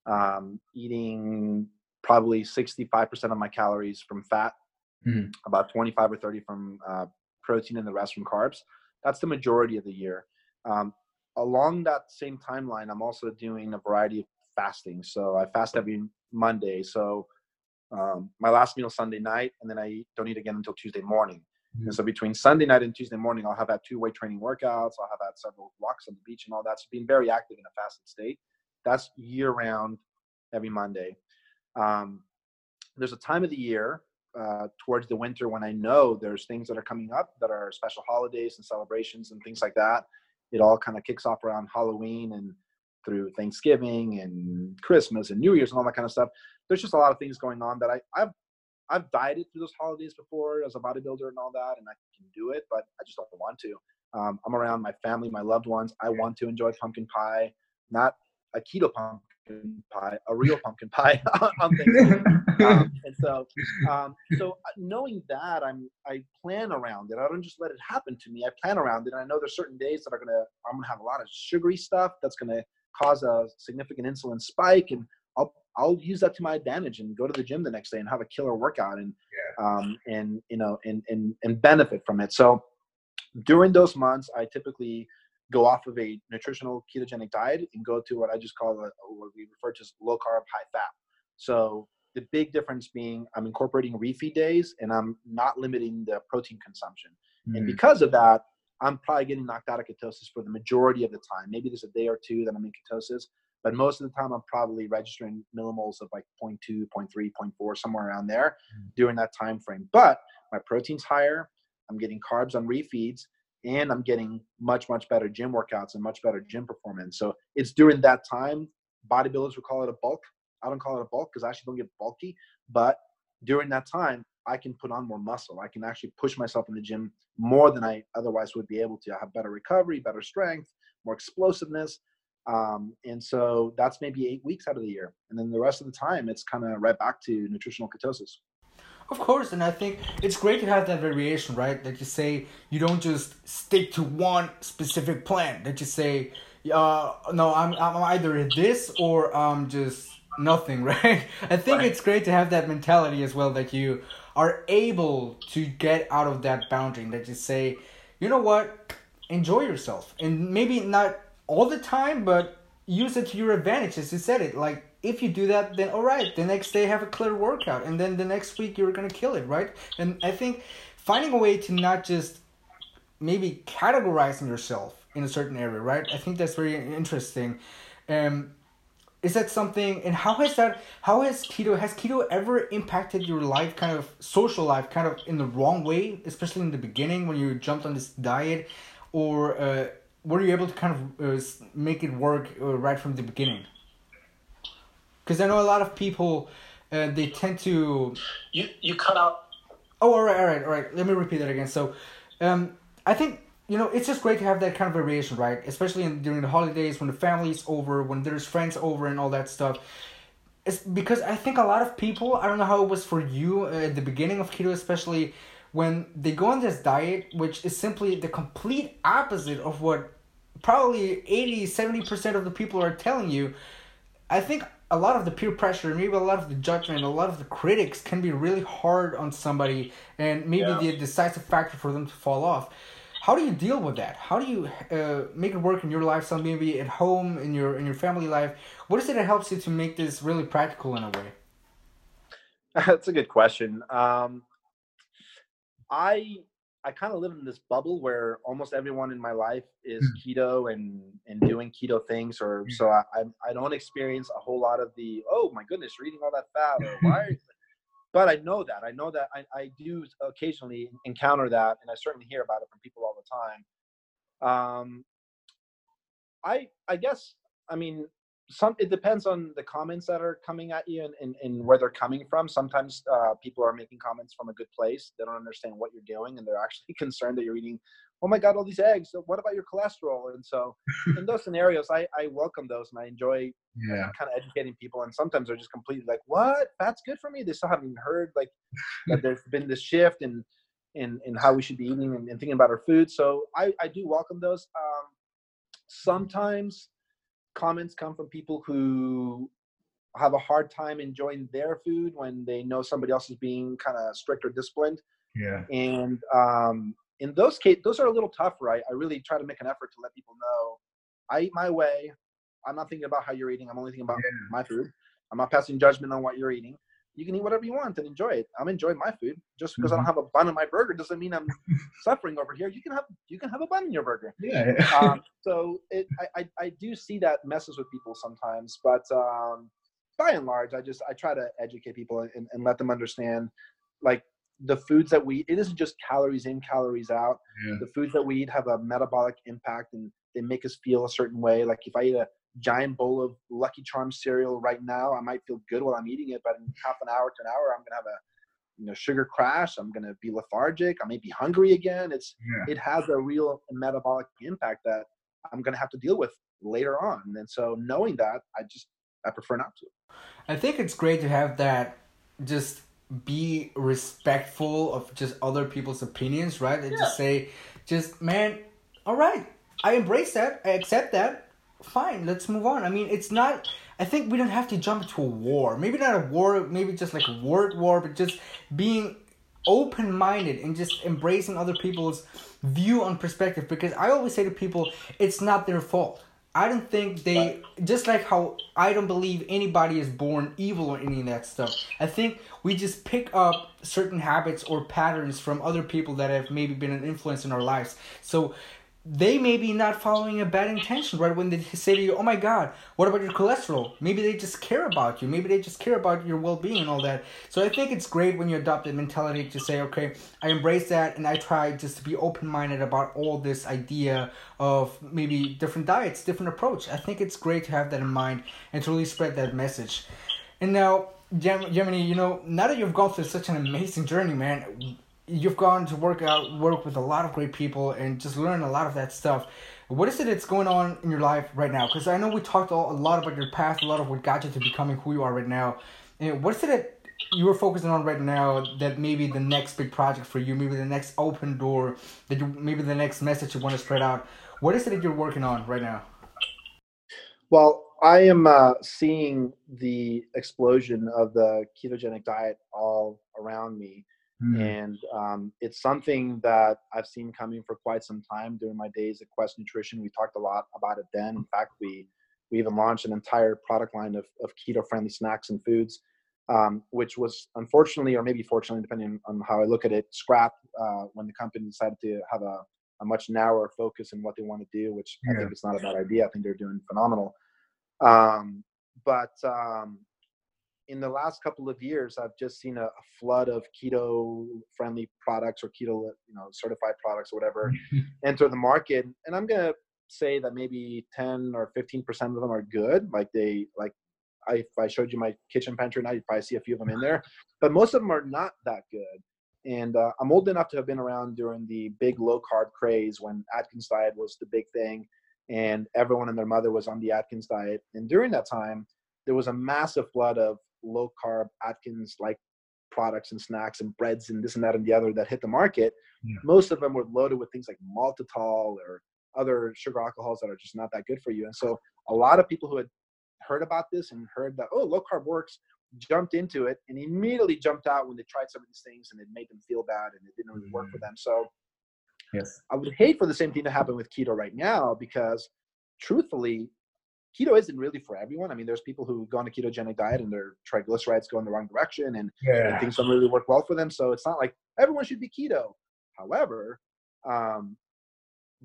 um, eating probably 65% of my calories from fat, mm. about 25 or 30 from uh, protein, and the rest from carbs. That's the majority of the year. Um, along that same timeline, I'm also doing a variety of fasting. So I fast every Monday. So um, my last meal Sunday night, and then I don't eat again until Tuesday morning. Mm-hmm. And so between Sunday night and Tuesday morning, I'll have had two weight training workouts. I'll have had several walks on the beach and all that. So being very active in a fasted state. That's year round, every Monday. Um, there's a time of the year uh, towards the winter when I know there's things that are coming up that are special holidays and celebrations and things like that. It all kind of kicks off around Halloween and through Thanksgiving and Christmas and New Year's and all that kind of stuff. There's just a lot of things going on that I, I've I've dieted through those holidays before as a bodybuilder and all that, and I can do it, but I just don't want to. Um, I'm around my family, my loved ones. I want to enjoy pumpkin pie, not a keto pumpkin pumpkin pie, a real pumpkin pie [LAUGHS] on Thanksgiving. um, [LAUGHS] and so, um, so uh, knowing that, I'm I plan around it. I don't just let it happen to me. I plan around it. I know there's certain days that are gonna I'm gonna have a lot of sugary stuff that's gonna cause a significant insulin spike, and I'll I'll use that to my advantage and go to the gym the next day and have a killer workout and yeah. um, and you know and and and benefit from it. So during those months, I typically go off of a nutritional ketogenic diet and go to what I just call a, what we refer to as low carb, high fat. So the big difference being I'm incorporating refeed days and I'm not limiting the protein consumption. Mm-hmm. And because of that, I'm probably getting knocked out of ketosis for the majority of the time. Maybe there's a day or two that I'm in ketosis, but most of the time I'm probably registering millimoles of like 0.2, 0.3, 0.4, somewhere around there mm-hmm. during that time frame. But my protein's higher. I'm getting carbs on refeeds and I'm getting much, much better gym workouts and much better gym performance. So it's during that time, bodybuilders would call it a bulk. I don't call it a bulk because I actually don't get bulky, but during that time, I can put on more muscle. I can actually push myself in the gym more than I otherwise would be able to. I have better recovery, better strength, more explosiveness. Um, and so that's maybe eight weeks out of the year. And then the rest of the time, it's kind of right back to nutritional ketosis. Of course, and I think it's great to have that variation, right? That you say you don't just stick to one specific plan. That you say, uh, no, I'm I'm either this or I'm just nothing, [LAUGHS] right? I think right. it's great to have that mentality as well. That you are able to get out of that boundary. That you say, you know what, enjoy yourself, and maybe not all the time, but use it to your advantage. As you said it, like if you do that, then all right, the next day have a clear workout, and then the next week you're gonna kill it, right? And I think finding a way to not just maybe categorizing yourself in a certain area, right? I think that's very interesting. Um, is that something? And how has that? How has keto? Has keto ever impacted your life, kind of social life, kind of in the wrong way, especially in the beginning when you jumped on this diet, or uh, were you able to kind of uh, make it work uh, right from the beginning? because I know a lot of people uh, they tend to you you cut out. Oh, all right, all right, all right. Let me repeat that again. So, um, I think you know it's just great to have that kind of variation, right? Especially in, during the holidays when the family's over, when there's friends over, and all that stuff. It's because I think a lot of people. I don't know how it was for you uh, at the beginning of keto, especially when they go on this diet, which is simply the complete opposite of what probably 80 70% of the people are telling you. I think a lot of the peer pressure, maybe a lot of the judgment, a lot of the critics can be really hard on somebody, and maybe yeah. the decisive factor for them to fall off. How do you deal with that? How do you uh, make it work in your lifestyle, maybe at home, in your in your family life? What is it that helps you to make this really practical in a way? [LAUGHS] That's a good question. Um, I I kind of live in this bubble where almost everyone in my life is mm. keto and and doing keto things, or mm. so I I don't experience a whole lot of the oh my goodness, you're eating all that fat, or why. [LAUGHS] but I know that I know that I, I do occasionally encounter that, and I certainly hear about it from people all the time. Um, I I guess I mean some it depends on the comments that are coming at you and, and, and where they're coming from. Sometimes uh, people are making comments from a good place. They don't understand what you're doing and they're actually [LAUGHS] concerned that you're eating oh my god all these eggs. So what about your cholesterol? And so in those [LAUGHS] scenarios i i welcome those and i enjoy yeah. kind of educating people and sometimes they're just completely like what? Fat's good for me. They still haven't even heard like that there's been this shift in in in how we should be eating and, and thinking about our food. So i i do welcome those. Um sometimes comments come from people who have a hard time enjoying their food when they know somebody else is being kind of strict or disciplined yeah and um in those cases, those are a little tougher. I, I really try to make an effort to let people know I eat my way. I'm not thinking about how you're eating. I'm only thinking about Yeah. my food. I'm not passing judgment on what you're eating. You can eat whatever you want and enjoy it. I'm enjoying my food. Just because I don't Mhm. have a bun in my burger doesn't mean I'm [LAUGHS] suffering over here. You can have you can have a bun in your burger. yeah Um, [LAUGHS] so it, I, I I do see that messes with people sometimes, but um, by and large, I just I try to educate people and, and let them understand, like the foods that we it isn't just calories in, calories out yeah the foods that we eat have a metabolic impact and they make us feel a certain way. Like if I eat a giant bowl of Lucky Charms cereal right now, I might feel good while I'm eating it, but in half an hour to an hour, I'm gonna have a you know sugar crash. I'm gonna be lethargic. I may be hungry again. It's yeah it has a real metabolic impact that I'm gonna have to deal with later on. And so knowing that, I just I prefer not to. I think it's great to have that just be respectful of just other people's opinions, right? And just say, just man, all right, I embrace that, I accept that. Fine, let's move on. I mean, it's not. I think we don't have to jump to a war. Maybe not a war. Maybe just like a word war, but just being open minded and just embracing other people's view on perspective. Because I always say to people, it's not their fault. I don't think they just like how I don't believe anybody is born evil or any of that stuff. I think we just pick up certain habits or patterns from other people that have maybe been an influence in our lives. So they may be not following a bad intention, right? When they say to you, "Oh my God, what about your cholesterol?" Maybe they just care about you. Maybe they just care about your well-being and all that. So I think it's great when you adopt a mentality to say, "Okay, I embrace that, and I try just to be open-minded about all this idea of maybe different diets, different approach." I think it's great to have that in mind and to really spread that message. And now, Gem- Yemeni, you know, now that you've gone through such an amazing journey, man, you've gone to work out, work with a lot of great people, and just learn a lot of that stuff. What is it that's going on in your life right now? Because I know we talked all, a lot about your past, a lot of what got you to becoming who you are right now. And what is it that you are focusing on right now that maybe the next big project for you, maybe the next open door, that you maybe the next message you want to spread out? What is it that you're working on right now? Well, I am uh, seeing the explosion of the ketogenic diet all around me. Mm. and um, it's something that I've seen coming for quite some time during my days at Quest Nutrition. We talked a lot about it then. In fact, we we even launched an entire product line of, of keto-friendly snacks and foods, um, which was unfortunately, or maybe fortunately, depending on how I look at it, scrapped uh, when the company decided to have a, a much narrower focus in what they want to do. Which I think is not a bad idea. I think they're doing phenomenal. Um, but um, in the last couple of years, I've just seen a, a flood of keto-friendly products or keto, you know, certified products or whatever [LAUGHS] enter the market. And I'm gonna say that maybe 10 or 15 percent of them are good. Like they, like, I, if I showed you my kitchen pantry now, you'd probably see a few of them in there. [LAUGHS] But most of them are not that good. And uh, I'm old enough to have been around during the big low carb craze when Atkins diet was the big thing, and everyone and their mother was on the Atkins diet. And during that time, there was a massive flood of low carb Atkins like products and snacks and breads and this and that and the other that hit the market. Yeah. Most of them were loaded with things like maltitol or other sugar alcohols that are just not that good for you. And so a lot of people who had heard about this and heard that, oh, low carb works, jumped into it and immediately jumped out when they tried some of these things and it made them feel bad and it didn't really work for mm. them. So yes I would hate for the same thing to happen with keto right now because truthfully, keto isn't really for everyone. I mean, there's people who go on a ketogenic diet and their triglycerides go in the wrong direction and, and things don't really work well for them. So it's not like everyone should be keto. However, um,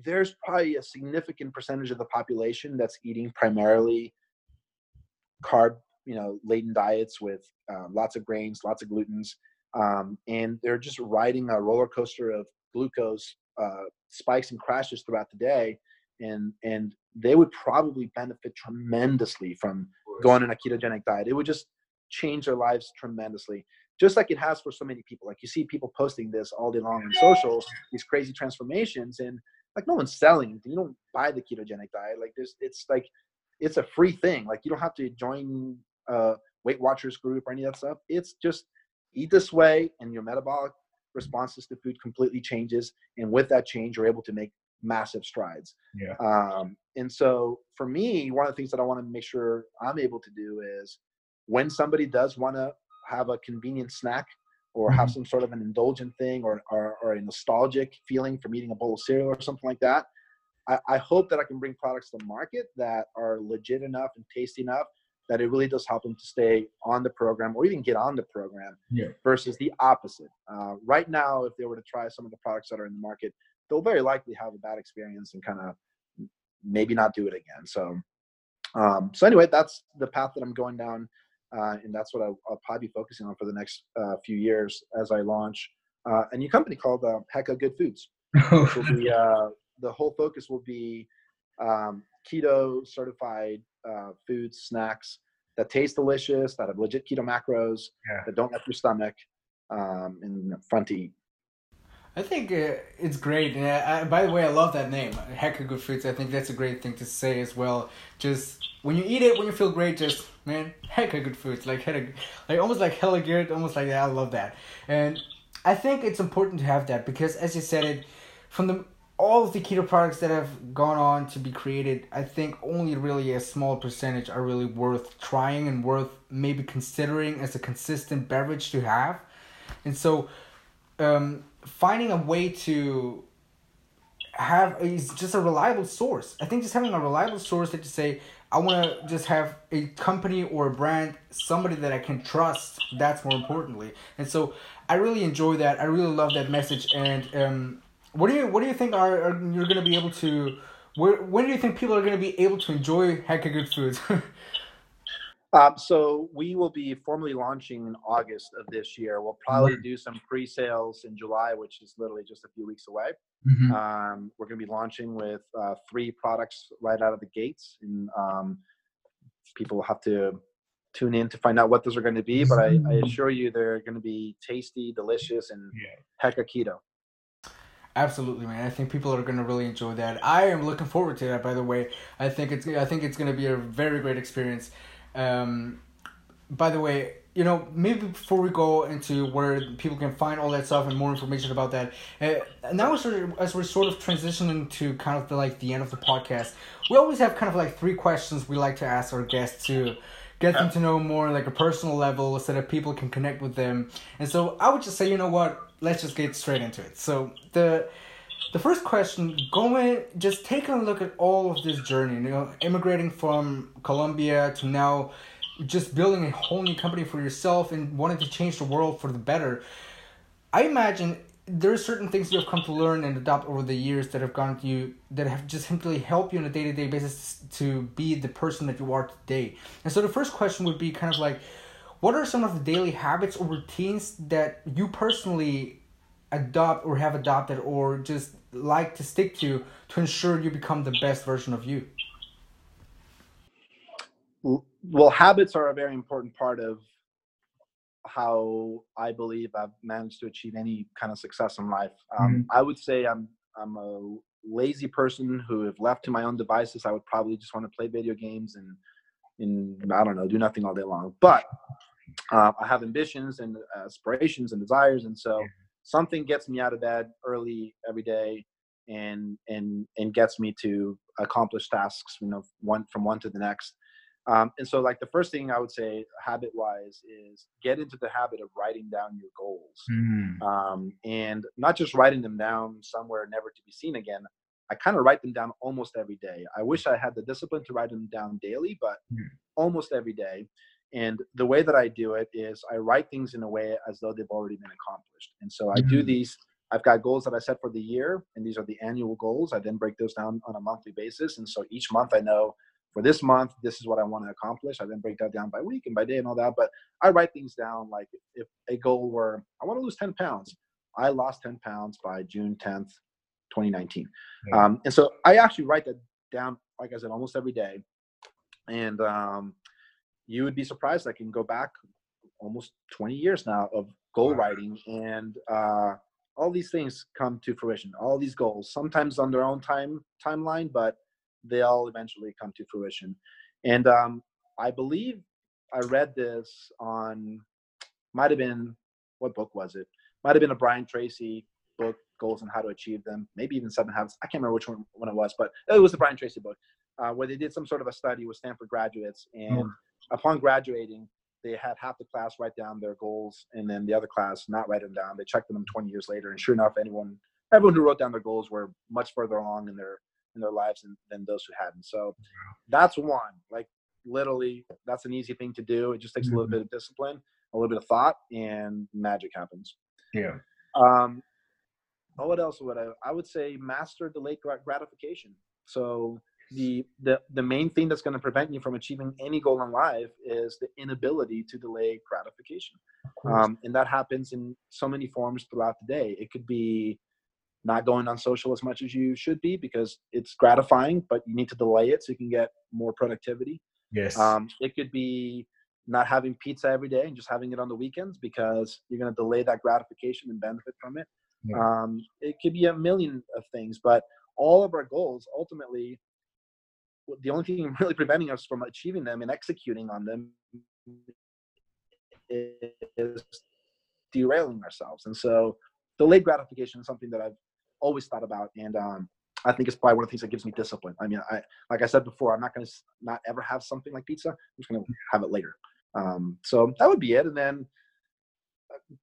there's probably a significant percentage of the population that's eating primarily carb, you know, laden diets with um, lots of grains, lots of glutens, um, and they're just riding a roller coaster of glucose uh, spikes and crashes throughout the day, and and they would probably benefit tremendously from going on a ketogenic diet. It would just change their lives tremendously, just like it has for so many people. Like you see people posting this all day long on social, these crazy transformations, and like no one's selling anything. You don't buy the ketogenic diet. Like there's, it's like it's a free thing. Like you don't have to join a Weight Watchers group or any of that stuff. It's just eat this way, and your metabolic responses to food completely changes. And with that change, you're able to make massive strides. Yeah. Um, and so for me, one of the things that I want to make sure I'm able to do is when somebody does want to have a convenient snack or have Mm-hmm. some sort of an indulgent thing or, or, or a nostalgic feeling from eating a bowl of cereal or something like that, I, I hope that I can bring products to market that are legit enough and tasty enough that it really does help them to stay on the program or even get on the program Yeah. versus the opposite. Uh, right now, if they were to try some of the products that are in the market, they'll very likely have a bad experience and kind of maybe not do it again. So, um, so anyway, that's the path that I'm going down, uh, and that's what I, I'll probably be focusing on for the next uh, few years as I launch uh, a new company called uh, Heka Good Foods. [LAUGHS] Will be uh, the whole focus will be um, keto certified uh, foods, snacks that taste delicious, that have legit keto macros, Yeah. that don't wreck your stomach, um, and fun to eat. I think uh, it's great. And I, I, by the way, I love that name, Heka Good Foods. I think that's a great thing to say as well. Just when you eat it, when you feel great, just man, Heka Good Foods, like hella, like almost like hella good, almost like that. I love that, and I think it's important to have that because, as you said it, from the all of the keto products that have gone on to be created, I think only really a small percentage are really worth trying and worth maybe considering as a consistent beverage to have, and so um, finding a way to have is just a reliable source. I think just having a reliable source that you say, I want to just have a company or a brand, somebody that I can trust. That's more importantly, and so I really enjoy that. I really love that message. And um, what do you what do you think are, are you're gonna be able to? Where, when do you think people are gonna be able to enjoy Heka Good Foods? [LAUGHS] Um, so we will be formally launching in August of this year. We'll probably do some pre-sales in July, which is literally just a few weeks away. Um, we're going to be launching with uh, three products right out of the gates, and um, people will have to tune in to find out what those are going to be. But I, I assure you, they're going to be tasty, delicious, and Yeah. hecka keto. Absolutely, man. I think people are gonna really enjoy that. I am looking forward to that. By the way, I think it's I think it's gonna be a very great experience. Um, by the way, you know, maybe before we go into where people can find all that stuff and more information about that, uh, now as we're, as we're sort of transitioning to kind of the, like the end of the podcast, we always have kind of like three questions we like to ask our guests to get them to know more like a personal level so that people can connect with them. And so I would just say, you know what, let's just get straight into it. So the the first question, going just taking a look at all of this journey, you know, immigrating from Colombia to now just building a whole new company for yourself and wanting to change the world for the better. I imagine there are certain things you have come to learn and adopt over the years that have gone to you that have just simply helped you on a day to day basis to be the person that you are today. And so the first question would be kind of like, what are some of the daily habits or routines that you personally adopt or have adopted or just like to stick to to ensure you become the best version of you? Well, habits are a very important part of how I believe I've managed to achieve any kind of success in life. Um, I would say I'm I'm a lazy person who, if left to my own devices, I would probably just want to play video games and and I don't know, do nothing all day long. But uh, I have ambitions and aspirations and desires, and so something gets me out of bed early every day and and and gets me to accomplish tasks. You know, one from one to the next. Um, and so, like the first thing I would say, habit wise, is get into the habit of writing down your goals, Mm. um, and not just writing them down somewhere never to be seen again. I kind of write them down almost every day. I wish I had the discipline to write them down daily, but Mm. almost every day. And the way that I do it is I write things in a way as though they've already been accomplished. And so I do Mhm. these. I've got goals that I set for the year, and these are the annual goals. I then break those down on a monthly basis. And so each month I know for this month, this is what I want to accomplish. I then break that down by week and by day and all that. But I write things down like if a goal were, I want to lose 10 pounds. I lost 10 pounds by June 10th, 2019. Yeah. Um, and so I actually write that down like I said, almost every day, and um, you would be surprised. I can go back almost 20 years now of goal wow. writing, and uh, all these things come to fruition. All these goals, sometimes on their own time timeline, but they all eventually come to fruition. And um, I believe I read this on might have been what book was it? Might have been a Brian Tracy book, Goals and How to Achieve Them. Maybe even Seven Habits. I can't remember which one, one it was, but it was the Brian Tracy book uh, where they did some sort of a study with Stanford graduates, and mm. Upon graduating, they had half the class write down their goals, and then the other class not write them down. They checked them 20 years later, and sure enough, anyone, everyone who wrote down their goals were much further along in their in their lives than, than those who hadn't. So that's one. Like literally, that's an easy thing to do. It just takes a little mm-hmm. bit of discipline, a little bit of thought, and magic happens. Yeah. Um, oh, what else would I? I would say master delayed gratification. So the the the main thing that's going to prevent you from achieving any goal in life is the inability to delay gratification, um, and that happens in so many forms throughout the day. It could be not going on social as much as you should be because it's gratifying, but you need to delay it so you can get more productivity. Yes. Um, it could be not having pizza every day and just having it on the weekends because you're going to delay that gratification and benefit from it. Yeah. Um, it could be a million of things, but all of our goals ultimately, the only thing [LAUGHS] really preventing us from achieving them and executing on them is derailing ourselves. And so delayed gratification is something that I've always thought about. And um, I think it's probably one of the things that gives me discipline. I mean, I like I said before, I'm not going to not ever have something like pizza. I'm just going to have it later. Um, so that would be it. And then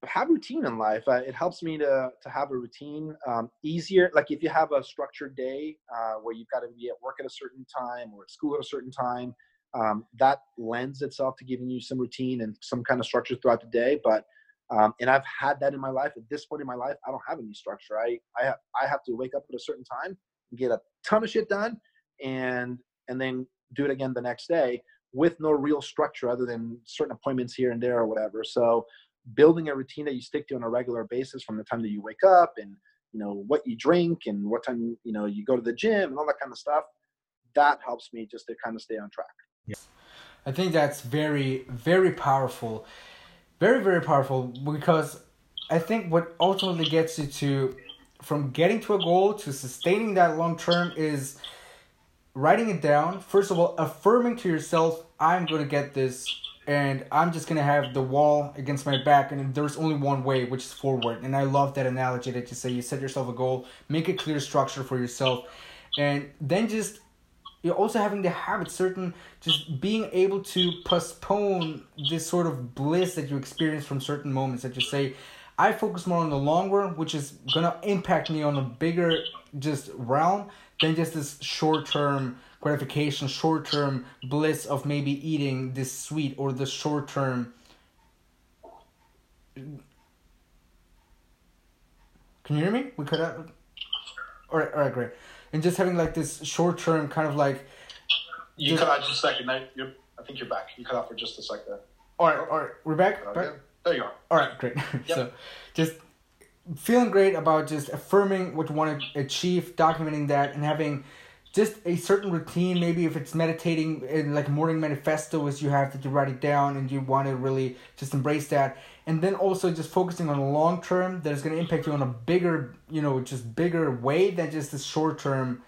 have routine in life. Uh, it helps me to to have a routine um, easier. Like if you have a structured day uh, where you've got to be at work at a certain time or at school at a certain time, um, that lends itself to giving you some routine and some kind of structure throughout the day. But um, and I've had that in my life. At this point in my life, I don't have any structure. I I have I have to wake up at a certain time, get a ton of shit done, and and then do it again the next day with no real structure other than certain appointments here and there or whatever. So building a routine that you stick to on a regular basis from the time that you wake up and you know what you drink and what time you know you go to the gym and all that kind of stuff that helps me just to kind of stay on track yeah i think that's very very powerful very very powerful because I think what ultimately gets you to from getting to a goal to sustaining that long term is writing it down. First of all, affirming to yourself, I'm going to get this and I'm just to have the wall against my back and there's only one way, which is forward. And I love that analogy that you say you set yourself a goal, make a clear structure for yourself and then just you're also having to have certain just being able to postpone this sort of bliss that you experience from certain moments that you say i focus more on the long run which is gonna impact me on a bigger just realm than just this short-term gratification short-term bliss of maybe eating this sweet or the short-term can you hear me we could have all right all right great and just having like this short term kind of like. You cut out just a second. I, I think you're back. You cut out for just a second. All right, all right, we're back. back? There you are. All right, great. [LAUGHS] Yep. so, just feeling great about just affirming what you want to achieve, documenting that, and having just a certain routine. Maybe if it's meditating, in like morning manifesto, is you have to write it down, and you want to really just embrace that and then also just focusing on the long term that is going to impact you on a bigger you know just bigger way than just the short term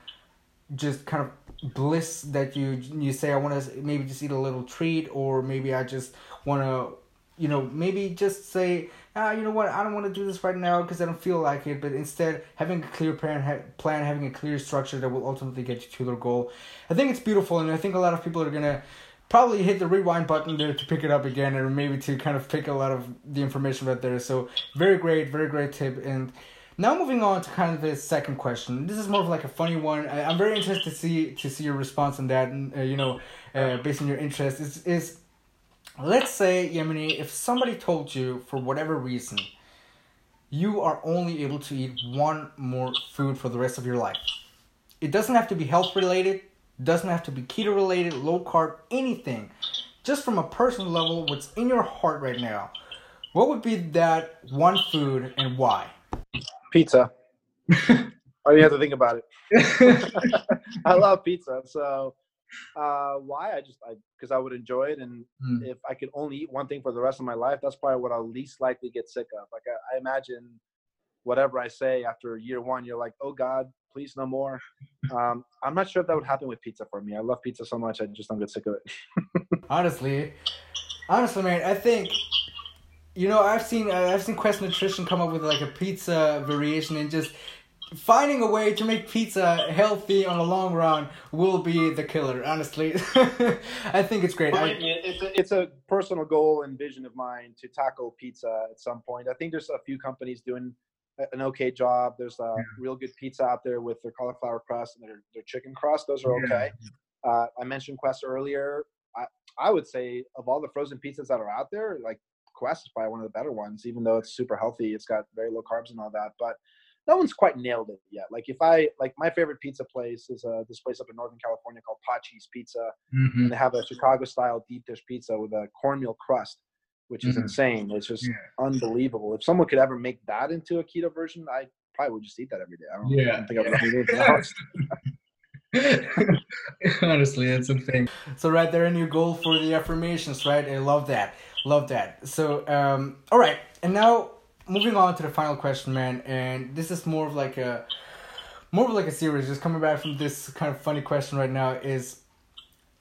just kind of bliss that you you say i want to maybe just eat a little treat or maybe i just want to you know maybe just say ah you know what i don't want to do this right now because i don't feel like it but instead having a clear plan ha- plan having a clear structure that will ultimately get you to their goal i think it's beautiful and i think a lot of people are to probably hit the rewind button there to pick it up again or maybe to kind of pick a lot of the information right there. So very great, very great tip. And now moving on to kind of the second question. This is more of like a funny one. I, am very interested to see to see your response on that. And uh, you know, uh, based on your interest, is is let's say Yemeni, if somebody told you for whatever reason you are only able to eat one more food for the rest of your life. It doesn't have to be health related doesn't have to be keto related, low carb, anything. Just from a personal level, what's in your heart right now. What would be that one food and why? Pizza. [LAUGHS] I didn't have to think about it. [LAUGHS] [LAUGHS] I love pizza, so uh, why? I just I because I would enjoy it, and mm. if I could only eat one thing for the rest of my life, that's probably what I'll least likely get sick of. Like I, I imagine, whatever I say after year one, you're like, oh God, please no more. Um, I'm not sure if that would happen with pizza for me. I love pizza so much, I just don't get sick of it. [LAUGHS] honestly, honestly, man, I think you know I've seen uh, I've seen Quest Nutrition come up with like a pizza variation and just finding a way to make pizza healthy on the long run will be the killer. Honestly, [LAUGHS] I think it's great. I, it's a, it's a personal goal and vision of mine to tackle pizza at some point. I think there's a few companies doing an okay job. There's a yeah. real good pizza out there with their cauliflower crust and their, their chicken crust. Those are okay. Yeah. Uh, I mentioned Quest earlier. I, I would say of all the frozen pizzas that are out there, like Quest is probably one of the better ones, even though it's super healthy. It's got very low carbs and all that. But no one's quite nailed it yet. Like if I like my favorite pizza place is uh, this place up in Northern California called Patxi's Pizza, mm-hmm. and they have a Chicago style deep dish pizza with a cornmeal crust, which is mm-hmm. insane. It's just yeah. unbelievable. If someone could ever make that into a keto version, I probably would just eat that every day. I don't, yeah. I don't think I would eat anything else. Honestly, that's a thing. So right there, a new goal for the affirmations, right? I love that. Love that. So um, all right, and now moving on to the final question, man, and this is more of like a more of like a series. Just coming back from this kind of funny question right now is,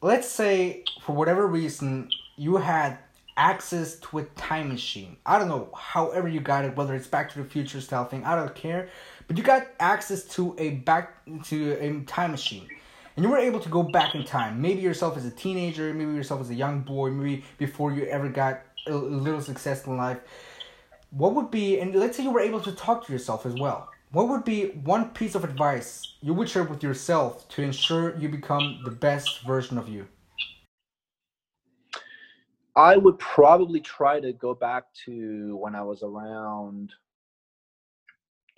let's say for whatever reason you had access to a time machine. I don't know, however you got it, whether it's Back to the Future style thing, I don't care, but you got access to a back to a time machine. And you were able to go back in time. Maybe yourself as a teenager, maybe yourself as a young boy, maybe before you ever got a little success in life what would be, and let's say you were able to talk to yourself as well, what would be one piece of advice you would share with yourself to ensure you become the best version of you? I would probably try to go back to when I was around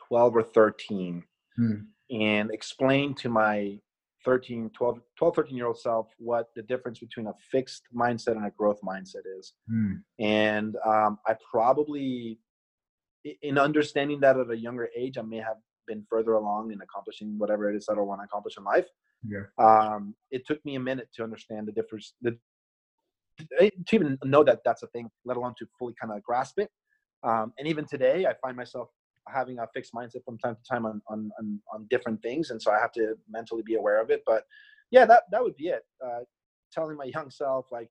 12 or 13 hmm. and explain to my 13, 12, 12, 13 year old self what the difference between a fixed mindset and a growth mindset is. Hmm. And um, I probably in understanding that at a younger age, I may have been further along in accomplishing whatever it is that I want to accomplish in life. Yeah. Um, it took me a minute to understand the difference, the, to even know that that's a thing, let alone to fully kind of grasp it. Um, and even today, I find myself having a fixed mindset from time to time on, on, on, on, different things. And so I have to mentally be aware of it. But yeah, that, that would be it. Uh, telling my young self, like,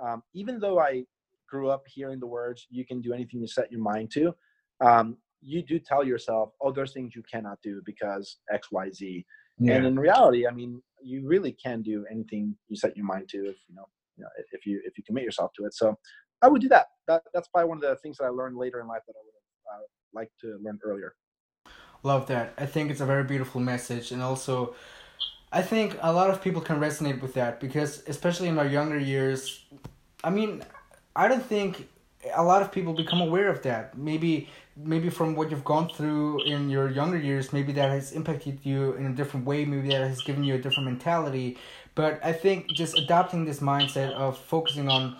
um, even though I grew up hearing the words, you can do anything you set your mind to, um, you do tell yourself, oh, there's things you cannot do because X, Y, Z. Yeah. And in reality, I mean, you really can do anything you set your mind to if you know, you know, if you if you commit yourself to it. So I would do that. That that's probably one of the things that I learned later in life that I would have uh, liked to learn earlier. Love that. I think it's a very beautiful message, and also, I think a lot of people can resonate with that because, especially in our younger years, I mean, I don't think a lot of people become aware of that. Maybe maybe from what you've gone through in your younger years, maybe that has impacted you in a different way. Maybe that has given you a different mentality. But I think just adopting this mindset of focusing on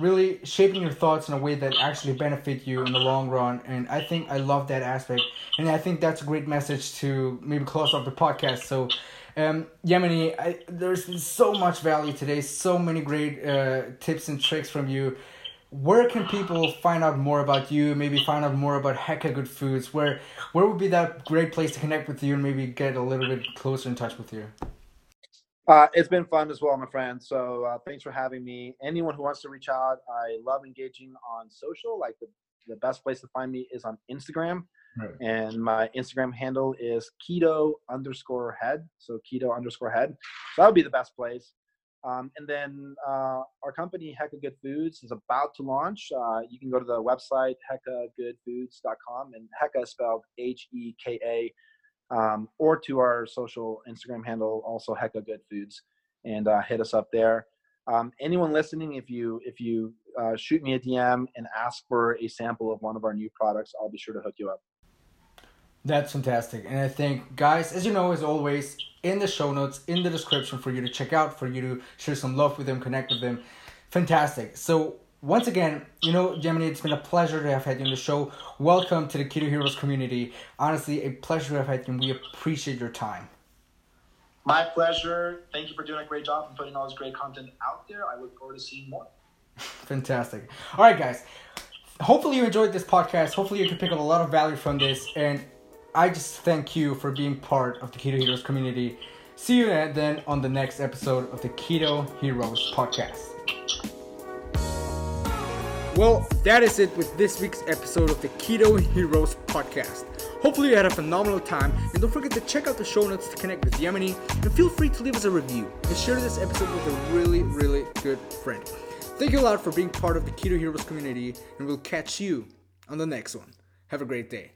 really shaping your thoughts in a way that actually benefit you in the long run and i think i love that aspect and i think that's a great message to maybe close off the podcast so um, Yemeni, I, there's so much value today, so many great uh, tips and tricks from you where can people find out more about you maybe find out more about Heka Good Foods? Where where would be that great place to connect with you and maybe get a little bit closer in touch with you? Uh, it's been fun as well my friend. So uh, thanks for having me. Anyone who wants to reach out i love engaging on social. Like the, the best place to find me is on instagram. Right. and my instagram handle is keto underscore head. So keto underscore head. So that would be the best place um, and then uh, our company, Heka Good Foods, is about to launch. Uh, you can go to the website, hekagoodfoods.com, and Heka spelled H E K A, um, or to our social Instagram handle, also Heka Good Foods, and uh, hit us up there. Um, anyone listening, if you if you uh, shoot me a DM and ask for a sample of one of our new products, I'll be sure to hook you up. That's fantastic. And I think, guys, as you know, as always, in the show notes, in the description for you to check out, for you to share some love with them, connect with them. Fantastic. So, once again, you know, Yemeni, it's been a pleasure to have had you on the show. Welcome to the Keto Heroes community. Honestly, a pleasure to have had you. We appreciate your time. My pleasure. Thank you for doing a great job and putting all this great content out there. I look forward to seeing more. [LAUGHS] Fantastic. All right, guys. Hopefully you enjoyed this podcast. Hopefully you can pick up a lot of value from this. And I just thank you for being part of the Keto Heroes community. See you then on the next episode of the Keto Heroes podcast. Well, that is it with this week's episode of the Keto Heroes podcast. Hopefully, you had a phenomenal time, and don't forget to check out the show notes to connect with Yemeni, and feel free to leave us a review and share this episode with a really, really good friend. Thank you a lot for being part of the Keto Heroes community, and we'll catch you on the next one. Have a great day.